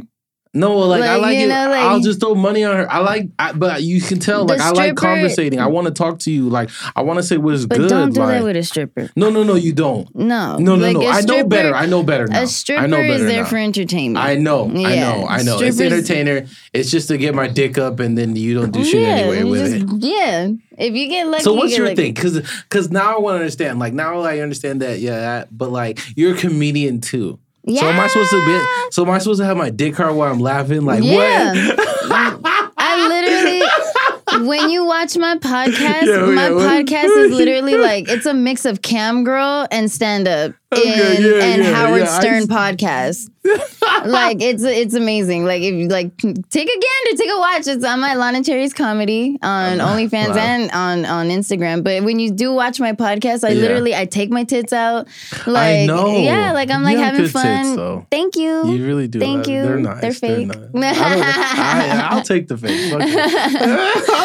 No, like, I Like, like you it. know, like- I'll just throw money on her. I like, I, but you can tell. Like I like conversating. I want to talk to you. Like I want to say what's But good. don't do like, that with a stripper. no, no, no. You don't. No, No, no, Like, no. I know better. I know better now. A stripper I know is there now. for entertainment. I know, I know, I know. It's entertainer. It's just to get my dick up, and then you don't do shit yeah, anyway with just- it. Yeah, if you get lucky. So what's get your lucky. thing? Because because now I want to understand. Like now I understand that. Yeah, that, but like you're a comedian too. So am I supposed to be? So am I supposed to have my dick hard while I'm laughing? Like Yeah. what? I literally, when you watch my podcast, Yeah, my yeah, podcast is literally like it's a mix of cam girl and stand up Okay, and, yeah, and yeah, Howard yeah, Stern just- podcast. like it's it's amazing. Like if you like take a gander, take a watch. It's on my Lana Chairez comedy on oh, OnlyFans wow. and on on Instagram. But when you do watch my podcast, I Yeah. literally I take my tits out. Like yeah, like I'm like having good tits, fun. Thank you. You really do. Thank you. They're nice. They're fake. nice. I don't, I, I'll take the fake. I'll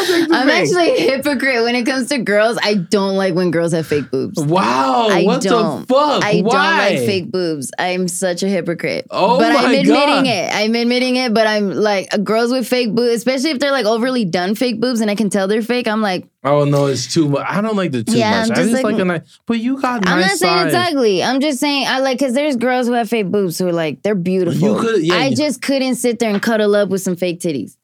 take the I'm fake. actually a hypocrite when it comes to girls. I don't like when girls have fake boobs. Wow. I what don't. the fuck? I Why? don't like fake boobs. I'm such a hypocrite. Oh but I'm admitting God. it. I'm admitting it. But I'm like uh, girls with fake boobs, especially if they're like overly done fake boobs, and I can tell they're fake. I'm like, Oh no, it's too much. I don't like the too Yeah, much. I'm I just just like- like a nice. But you got nice I'm not saying it's ugly. I'm just saying I like because there's girls who have fake boobs who are like they're beautiful. You could- yeah, I you- just couldn't sit there and cuddle up with some fake titties.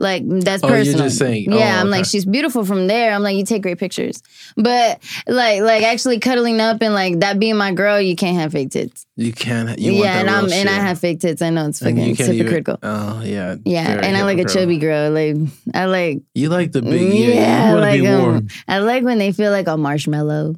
Like that's Oh, you're personal. just saying- Yeah, oh, I'm like she's beautiful from there. I'm like you take great pictures, but like like actually cuddling up and like that being my girl, you can't have fake tits. You can't. You yeah, and I'm real and I have fake tits. I know it's fucking even- hypocritical. Oh yeah. yeah, and I like a chubby girl. Like I like You like the big. Yeah, yeah, you want like be um, warm. I like when they feel like a marshmallow.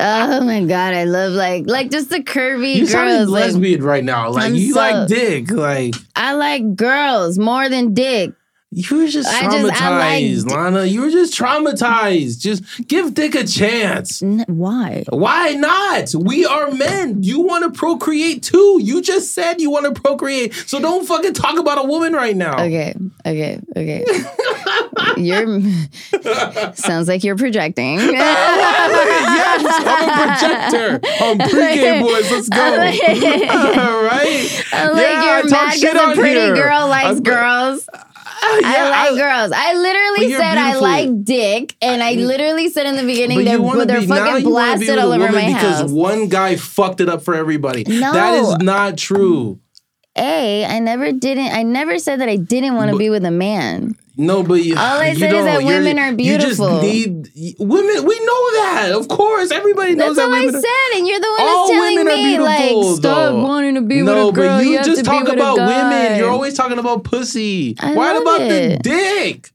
oh my god, I love like like just the curvy You sounding girls. Like, lesbian right now. Like I'm you so- like dick. Like I like girls more than dick. You were just I just- I like traumatized, Lana. You were just traumatized. Just give dick a chance. N- why? Why not? We are men. You want to procreate too. You just said you want to procreate. So don't fucking talk about a woman right now. Okay, okay, okay. you're sounds like you're projecting. Oh, yes, I'm a projector. On pregame boys, let's go. All right. I'm like Yeah, you're talk mad because a on pretty here. girl likes I'm- girls. Oh, yeah, I like girls. I literally said I like dick, and I literally said in the beginning But they're, they're be fucking you wanna be blasted all over my because house. one guy fucked it up for everybody. No. That is not true. A, I never didn't. I never said that I didn't want to be with a man. No, but you, All I you said is that women are You just need women. We know that, of course. Everybody knows That's that all I said, and you're the one All that's telling women are me like beautiful, stop though. wanting to be no, with a girl. but you, have just talk about women. You're always talking about pussy. I Why love about the dick?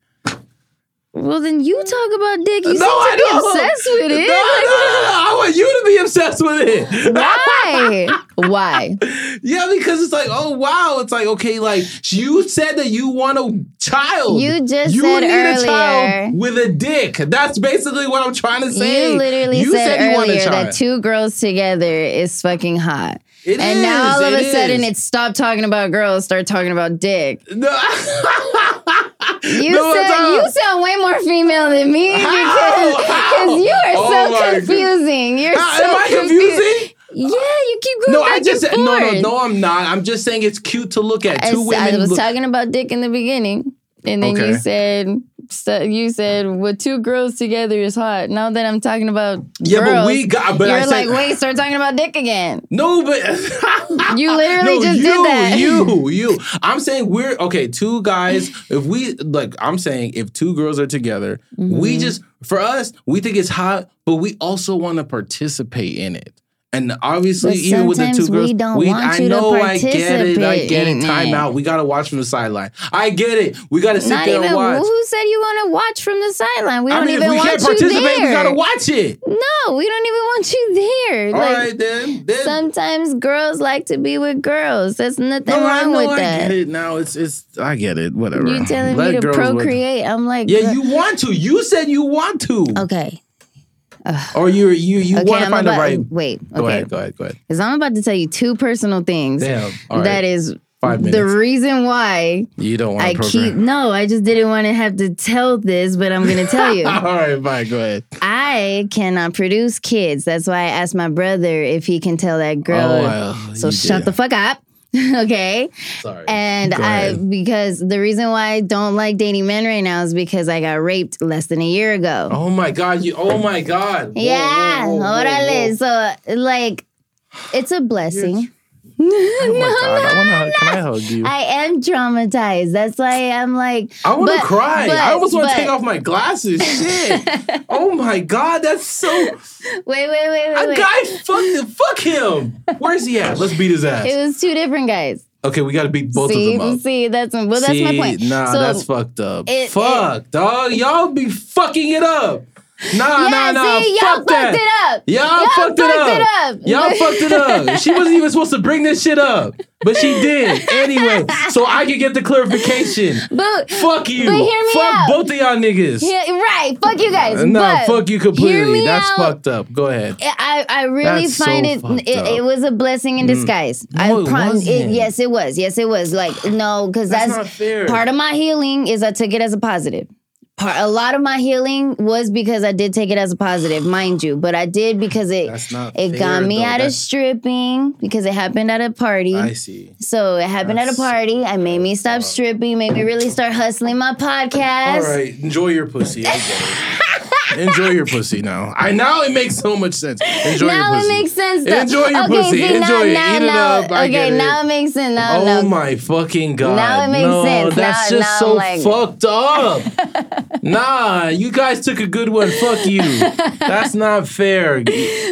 Well, then you talk about dick. You no, seem I to be don't. obsessed with it. No, it. no, no, no. I want you to be obsessed with it. Why? Why? Yeah, because it's like, oh wow, it's like okay, like you said that you want a child. You just you said need earlier- a child with a dick. That's basically what I'm trying to say. You literally You said, you earlier child. that two girls together is fucking hot. It and is, now all of it a sudden is. it's stop talking about girls, start talking about dick. No. You No, said you sound way more female than me because How? you are Oh so confusing. You're How- so am I confu- confusing? Yeah, you keep going No, I just no, no, no. I'm not. I'm just saying it's cute to look at I, two s- women. I was look- talking about dick in the beginning, and then Okay. you said so you said with two girls together is hot. Now that I'm talking about yeah, girls, but we got. But you're I said like, wait, start talking about dick again. no, but You literally no, just you, did that. You, you. I'm saying we're okay. Two guys. If we like, I'm saying if two girls are together, Mm-hmm. we just for us, we think it's hot, but we also want to participate in it. And obviously, But even with the two sometimes we girls, don't want I you to know, I get it, I get it. Time out. We gotta watch from the sideline. I get it. We gotta sit Not there even and watch. who said you want to watch from the sideline. We don't mean, even if we want can't you participate, there. we gotta watch it. No, we don't even want you there. All like right, then. then sometimes girls like to be with girls. There's nothing no, I wrong with I that. get it. Now it's it's. I get it. Whatever. You telling Let me to girls with- procreate? I'm like, Yeah, girl- you want to. You said you want to. okay. Or oh, you you you Okay, want to find about, the right. Wait, Go okay. ahead. Go ahead. Go ahead. Because I'm about to tell you two personal things. Damn. Right. That is Five the reason why you don't want I to keep. No, I just didn't want to have to tell this, but I'm going to tell you. All right. Fine. Go ahead. I cannot produce kids. That's why I asked my brother if he can tell that girl. Oh, well, so shut did. the fuck up. okay. Sorry. And I because the reason why I don't like dating men right now is because I got raped less than a year ago. Oh my god. You. Oh my god. Whoa, yeah. whoa, whoa, whoa, Orale. whoa. So like it's a blessing. Oh my god. I wanna. Can I hug you? I am traumatized. That's why I'm like I want to cry. but- I almost want to take off my glasses. Shit. oh my god. That's so. Wait, wait, wait, wait, A wait. guy. Fuck. Fuck him. Where's he at? Let's beat his ass. It was two different guys. Okay, we got to beat both see, of them up. see, that's well, that's my point. Nah, So- that's fucked up. it- Fuck, dog. Y'all be fucking it up. Nah, yeah, nah, nah. see, y'all fuck fucked that. it up. Y'all, fucked, it up. Y'all fucked it up. She wasn't even supposed to bring this shit up, but she did anyway. So I could get the clarification. But Fuck you. But hear me fuck out. both of y'all niggas. yeah, right, fuck you guys. nah, fuck you completely. That's out. fucked up. Go ahead. I, I really That's so find it, it. Mm. It was a blessing in disguise. No, I it yes, it was. Yes, it was. Like no, because That's that's, part of my healing. Is I took it as a positive. Part, a lot of my healing was because I did take it as a positive, mind you. But I did because it it fair, got me though. out of stripping because it happened at a party. I see. So it happened at a party. I made me stop stripping, made me really start hustling my podcast. All right, enjoy your pussy. I get it. Enjoy your pussy now. I now it makes so much sense. Enjoy now your pussy. it makes sense. Though. Enjoy your okay, pussy. See, Enjoy now, it. Now, Eat it now, up. Okay, get it. now it makes sense. Now, Oh now. my fucking god! Now it makes no, sense. That's Now- just now so like- fucked up. nah, you guys took a good one. Fuck you. That's not fair.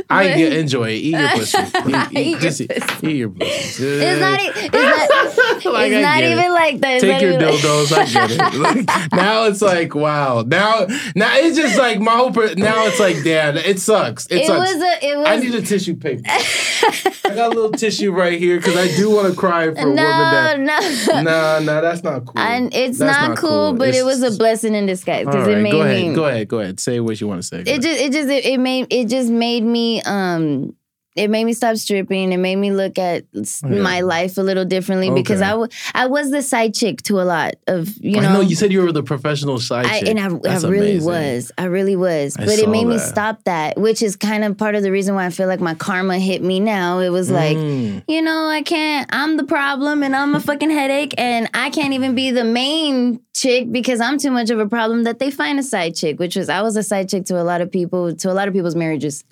I get enjoy it. Eat your pussy. Eat, Eat eat- Eat your pussy. It's not. It's not, Like, it's not get it. even like that. Take your even like- I get it. Like, now it's like wow. Now, now it's just like my whole. Per- now it's like damn. It sucks. It, It sucks. was a. It was. I need a tissue paper. I got a little tissue right here because I do want to cry for a woman no, that. no. Nah, nah, that's not cool. And it's That's not, cool, but it was a blessing in disguise because right, it made go me. ahead, go ahead, go ahead. Say what you want to say. It just, it just, it, it made, it just made me, um, it made me stop stripping. It made me look at s- Okay. my life a little differently because Okay. I, w- I was the side chick to a lot of, you know. I know you said you were the professional side I, chick. and I, I really amazing. was. I really was. I but it made me stop that, which is kind of part of the reason why I feel like my karma hit me now. It was like, Mm. you know, I can't, I'm the problem and I'm a fucking headache and I can't even be the main chick because I'm too much of a problem that they find a side chick, which was, I was a side chick to a lot of people, to a lot of people's marriages.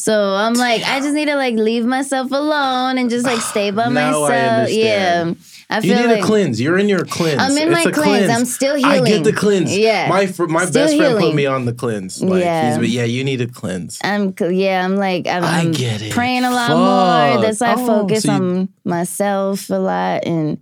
So I'm like, I just need to like leave myself alone and just like stay by Now I myself. yeah. I feel You need like a cleanse. You're in your cleanse. I'm in It's my a cleanse. I'm still healing. I get the cleanse. Yeah. My fr- my Still best friend put me on the cleanse. Like, Yeah. He's, but yeah, you need a cleanse. I'm yeah, I'm like I'm, I get it. praying a lot Fuck. more. That's why I Oh, focus so you- on myself a lot and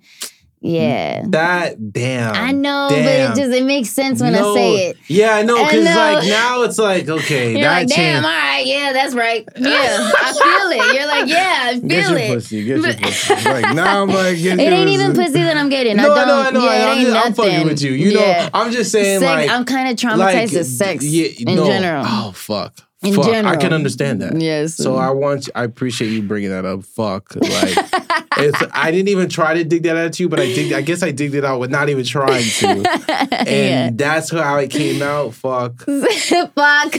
yeah. That damn. I know, damn. but it just it makes sense when No. I say it. Yeah, I know. Because like now it's like okay, You're that like, damn, all right, yeah, that's right. Yeah, I feel it. You're like, yeah, I Get feel your it. pussy. Get your pussy. Like now I'm like, get It ain't even pussy. that I'm getting. No, I don't. know, I know. Yeah, I know. I'm, just, I'm fucking with you. You Yeah. know, I'm just saying Sex, like I'm kind of traumatized like, with sex yeah, in no. general. Oh fuck. In Fuck. I can understand that. Yes. So I want. I appreciate you bringing that up. Fuck. Like, it's, I didn't even try to dig that out to you, but I dig. I guess I digged it out with not even trying to, and Yeah. that's how it came out. Fuck. Fuck.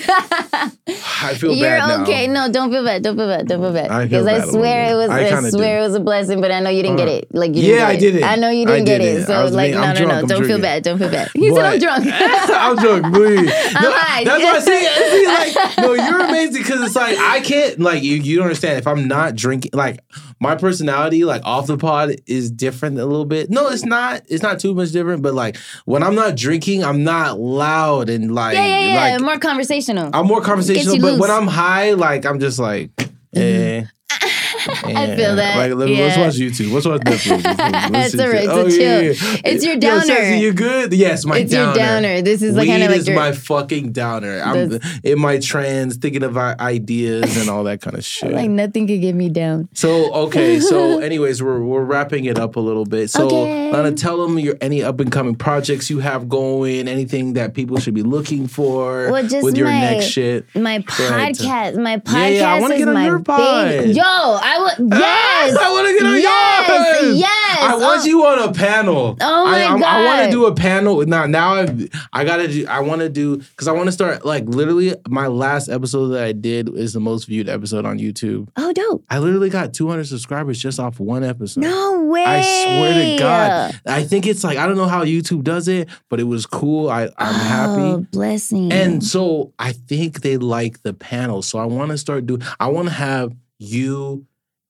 I feel You're bad now. okay. No, don't feel bad. Don't feel bad. Don't feel bad. Because I, a swear it was. I I, swear do. it was a blessing, but I know you didn't get Uh, it. Like you didn't yeah, get I did it. I know you didn't get it. it. I So was like, being- no, I'm no, no. Don't feel bad. Don't feel bad. He said I'm drunk. I'm drunk. Please. No, that's why I see. see like, no, you're amazing because it's like I can't like you. You don't understand. If I'm not drinking, like my personality, like off the pod, is different a little bit. No, it's not. It's not too much different. But like when I'm not drinking, I'm not loud and like yeah, yeah, yeah. like More conversational. I'm more conversational. But loose. when I'm high, like I'm just like. Eh. I feel that, Like, let- let's watch YouTube. Let's watch Netflix. Let's- let's It's alright, it's a oh, yeah, chill. yeah. It's your Yo, downer. You good? Yes, my It's downer. your downer. This is like kinda like is your- my fucking downer. I'm That's- in my trance, thinking of ideas and all that kind of shit. like nothing could get me down. so okay, so anyways, we're we're wrapping it up a little bit. So Okay. Lana, tell them your any up and coming projects you have going, anything that people should be looking for Well, just with your my- next shit. My podcast, my podcast Yeah, yeah, is get on my your pod. baby. Yo, I would. Ah, yes, I want to get on yes, yours. yes. I want Oh. you on a panel. Oh my I, I'm- I want to God. do a panel now. Now I've, I gotta do. I want to do because I want to start like literally. My last episode that I did is the most viewed episode on YouTube. Oh, dope. I literally got 200 subscribers just off one episode. No way. I swear to God. I think it's like I don't know how YouTube does it, but it was cool. I I'm Oh, happy. blessing. And so I think they like the panel. So I want to start doing. I want to have you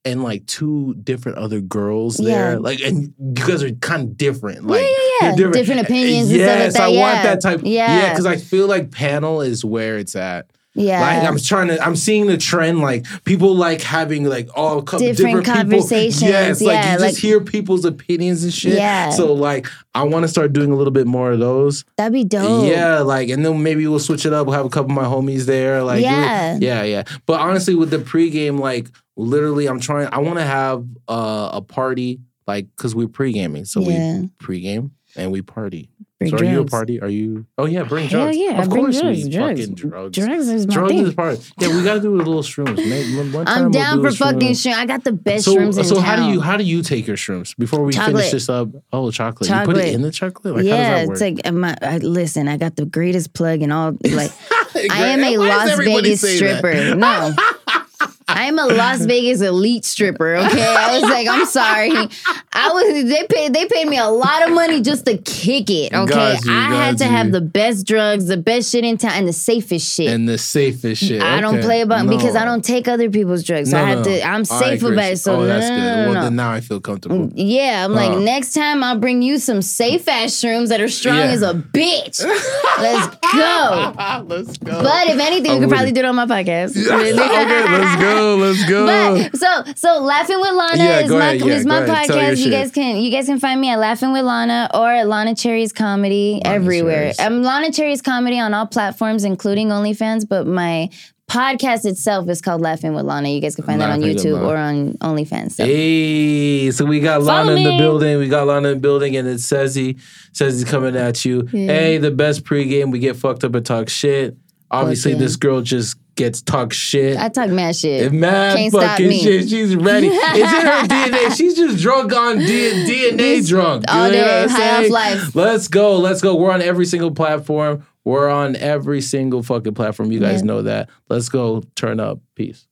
and like two different other girls there. Like, and you guys are kind of different. Like, yeah, yeah, yeah. Different opinions and Yes, stuff like. I want that type. Yeah, Yeah. because I feel like panel is where it's at. Yeah. Like I'm trying to, I'm seeing the trend. Like people like having like all co- Different people. conversations, Yes, yeah, like you like- just hear people's opinions and shit. Yeah. So like I want to start doing a little bit more of those. That'd be dope. Yeah, like, and then maybe we'll switch it up. We'll have a couple of my homies there. Like, Yeah. yeah, yeah. But honestly, with the pregame, like, literally, I'm trying. I want to have uh, a party, like, because we're pre-gaming, so Yeah. we pregame and we party. Bring so are you a party? Are you? Oh yeah, bring Hell drugs. yeah, of bring course drugs. we drugs. fucking drugs. Drugs is my Drugs thing. is part. Yeah, we got to do a little shrooms. One time I'm we'll down do for fucking shroom. shrooms. I got the best So, shrooms in so town. how do you how do you take your shrooms before we finish this up? Oh, chocolate. You put it in the chocolate. Like, yeah, how does that it's like um, I, listen. I got the greatest plug and all. Like I am a Las Vegas say that? stripper. No. I'm a Las Vegas elite stripper, okay? I was like, I'm sorry. I was they paid they paid me a lot of money just to kick it. Okay, Got you, I had to you. have the best drugs, the best shit in town, and the safest shit. And the safest shit. I don't play about No. because I don't take other people's drugs. No, I have no. to. I'm All right, safe about it. So oh, no, that's no, good. Well, then now I feel comfortable. Yeah, I'm like Uh. next time I'll bring you some safe ass shrooms that are strong Yeah. as a bitch. Let's go. Let's go. But if anything, I'm we could probably it. do it on my podcast. okay, let's go. Let's go. But so so laughing with Lana Yeah, is my ahead, yeah, is my ahead. Tell your podcast. You guys can you guys can find me at Laughing with Lana or at Lana Chairez Comedy Lana everywhere. I'm um, Lana Chairez Comedy on all platforms, including OnlyFans. But my podcast itself is called Laughing with Lana. You guys can find that on YouTube or on OnlyFans. So. Hey, so we got Follow Lana in the building. We got Lana in the building, and it says he says he's coming at you. Yeah. Hey, the best pregame. We get fucked up and talk shit. Obviously, yeah. this girl just gets talk shit. I talk mad shit. Mad Can't fucking shit. She's ready. It's in her DNA. She's just drunk on D- DNA drunk. You all day, high off life. Let's go. Let's go. We're on every single platform. We're on every single fucking platform. You guys Yeah. know that. Let's go. Turn up. Peace.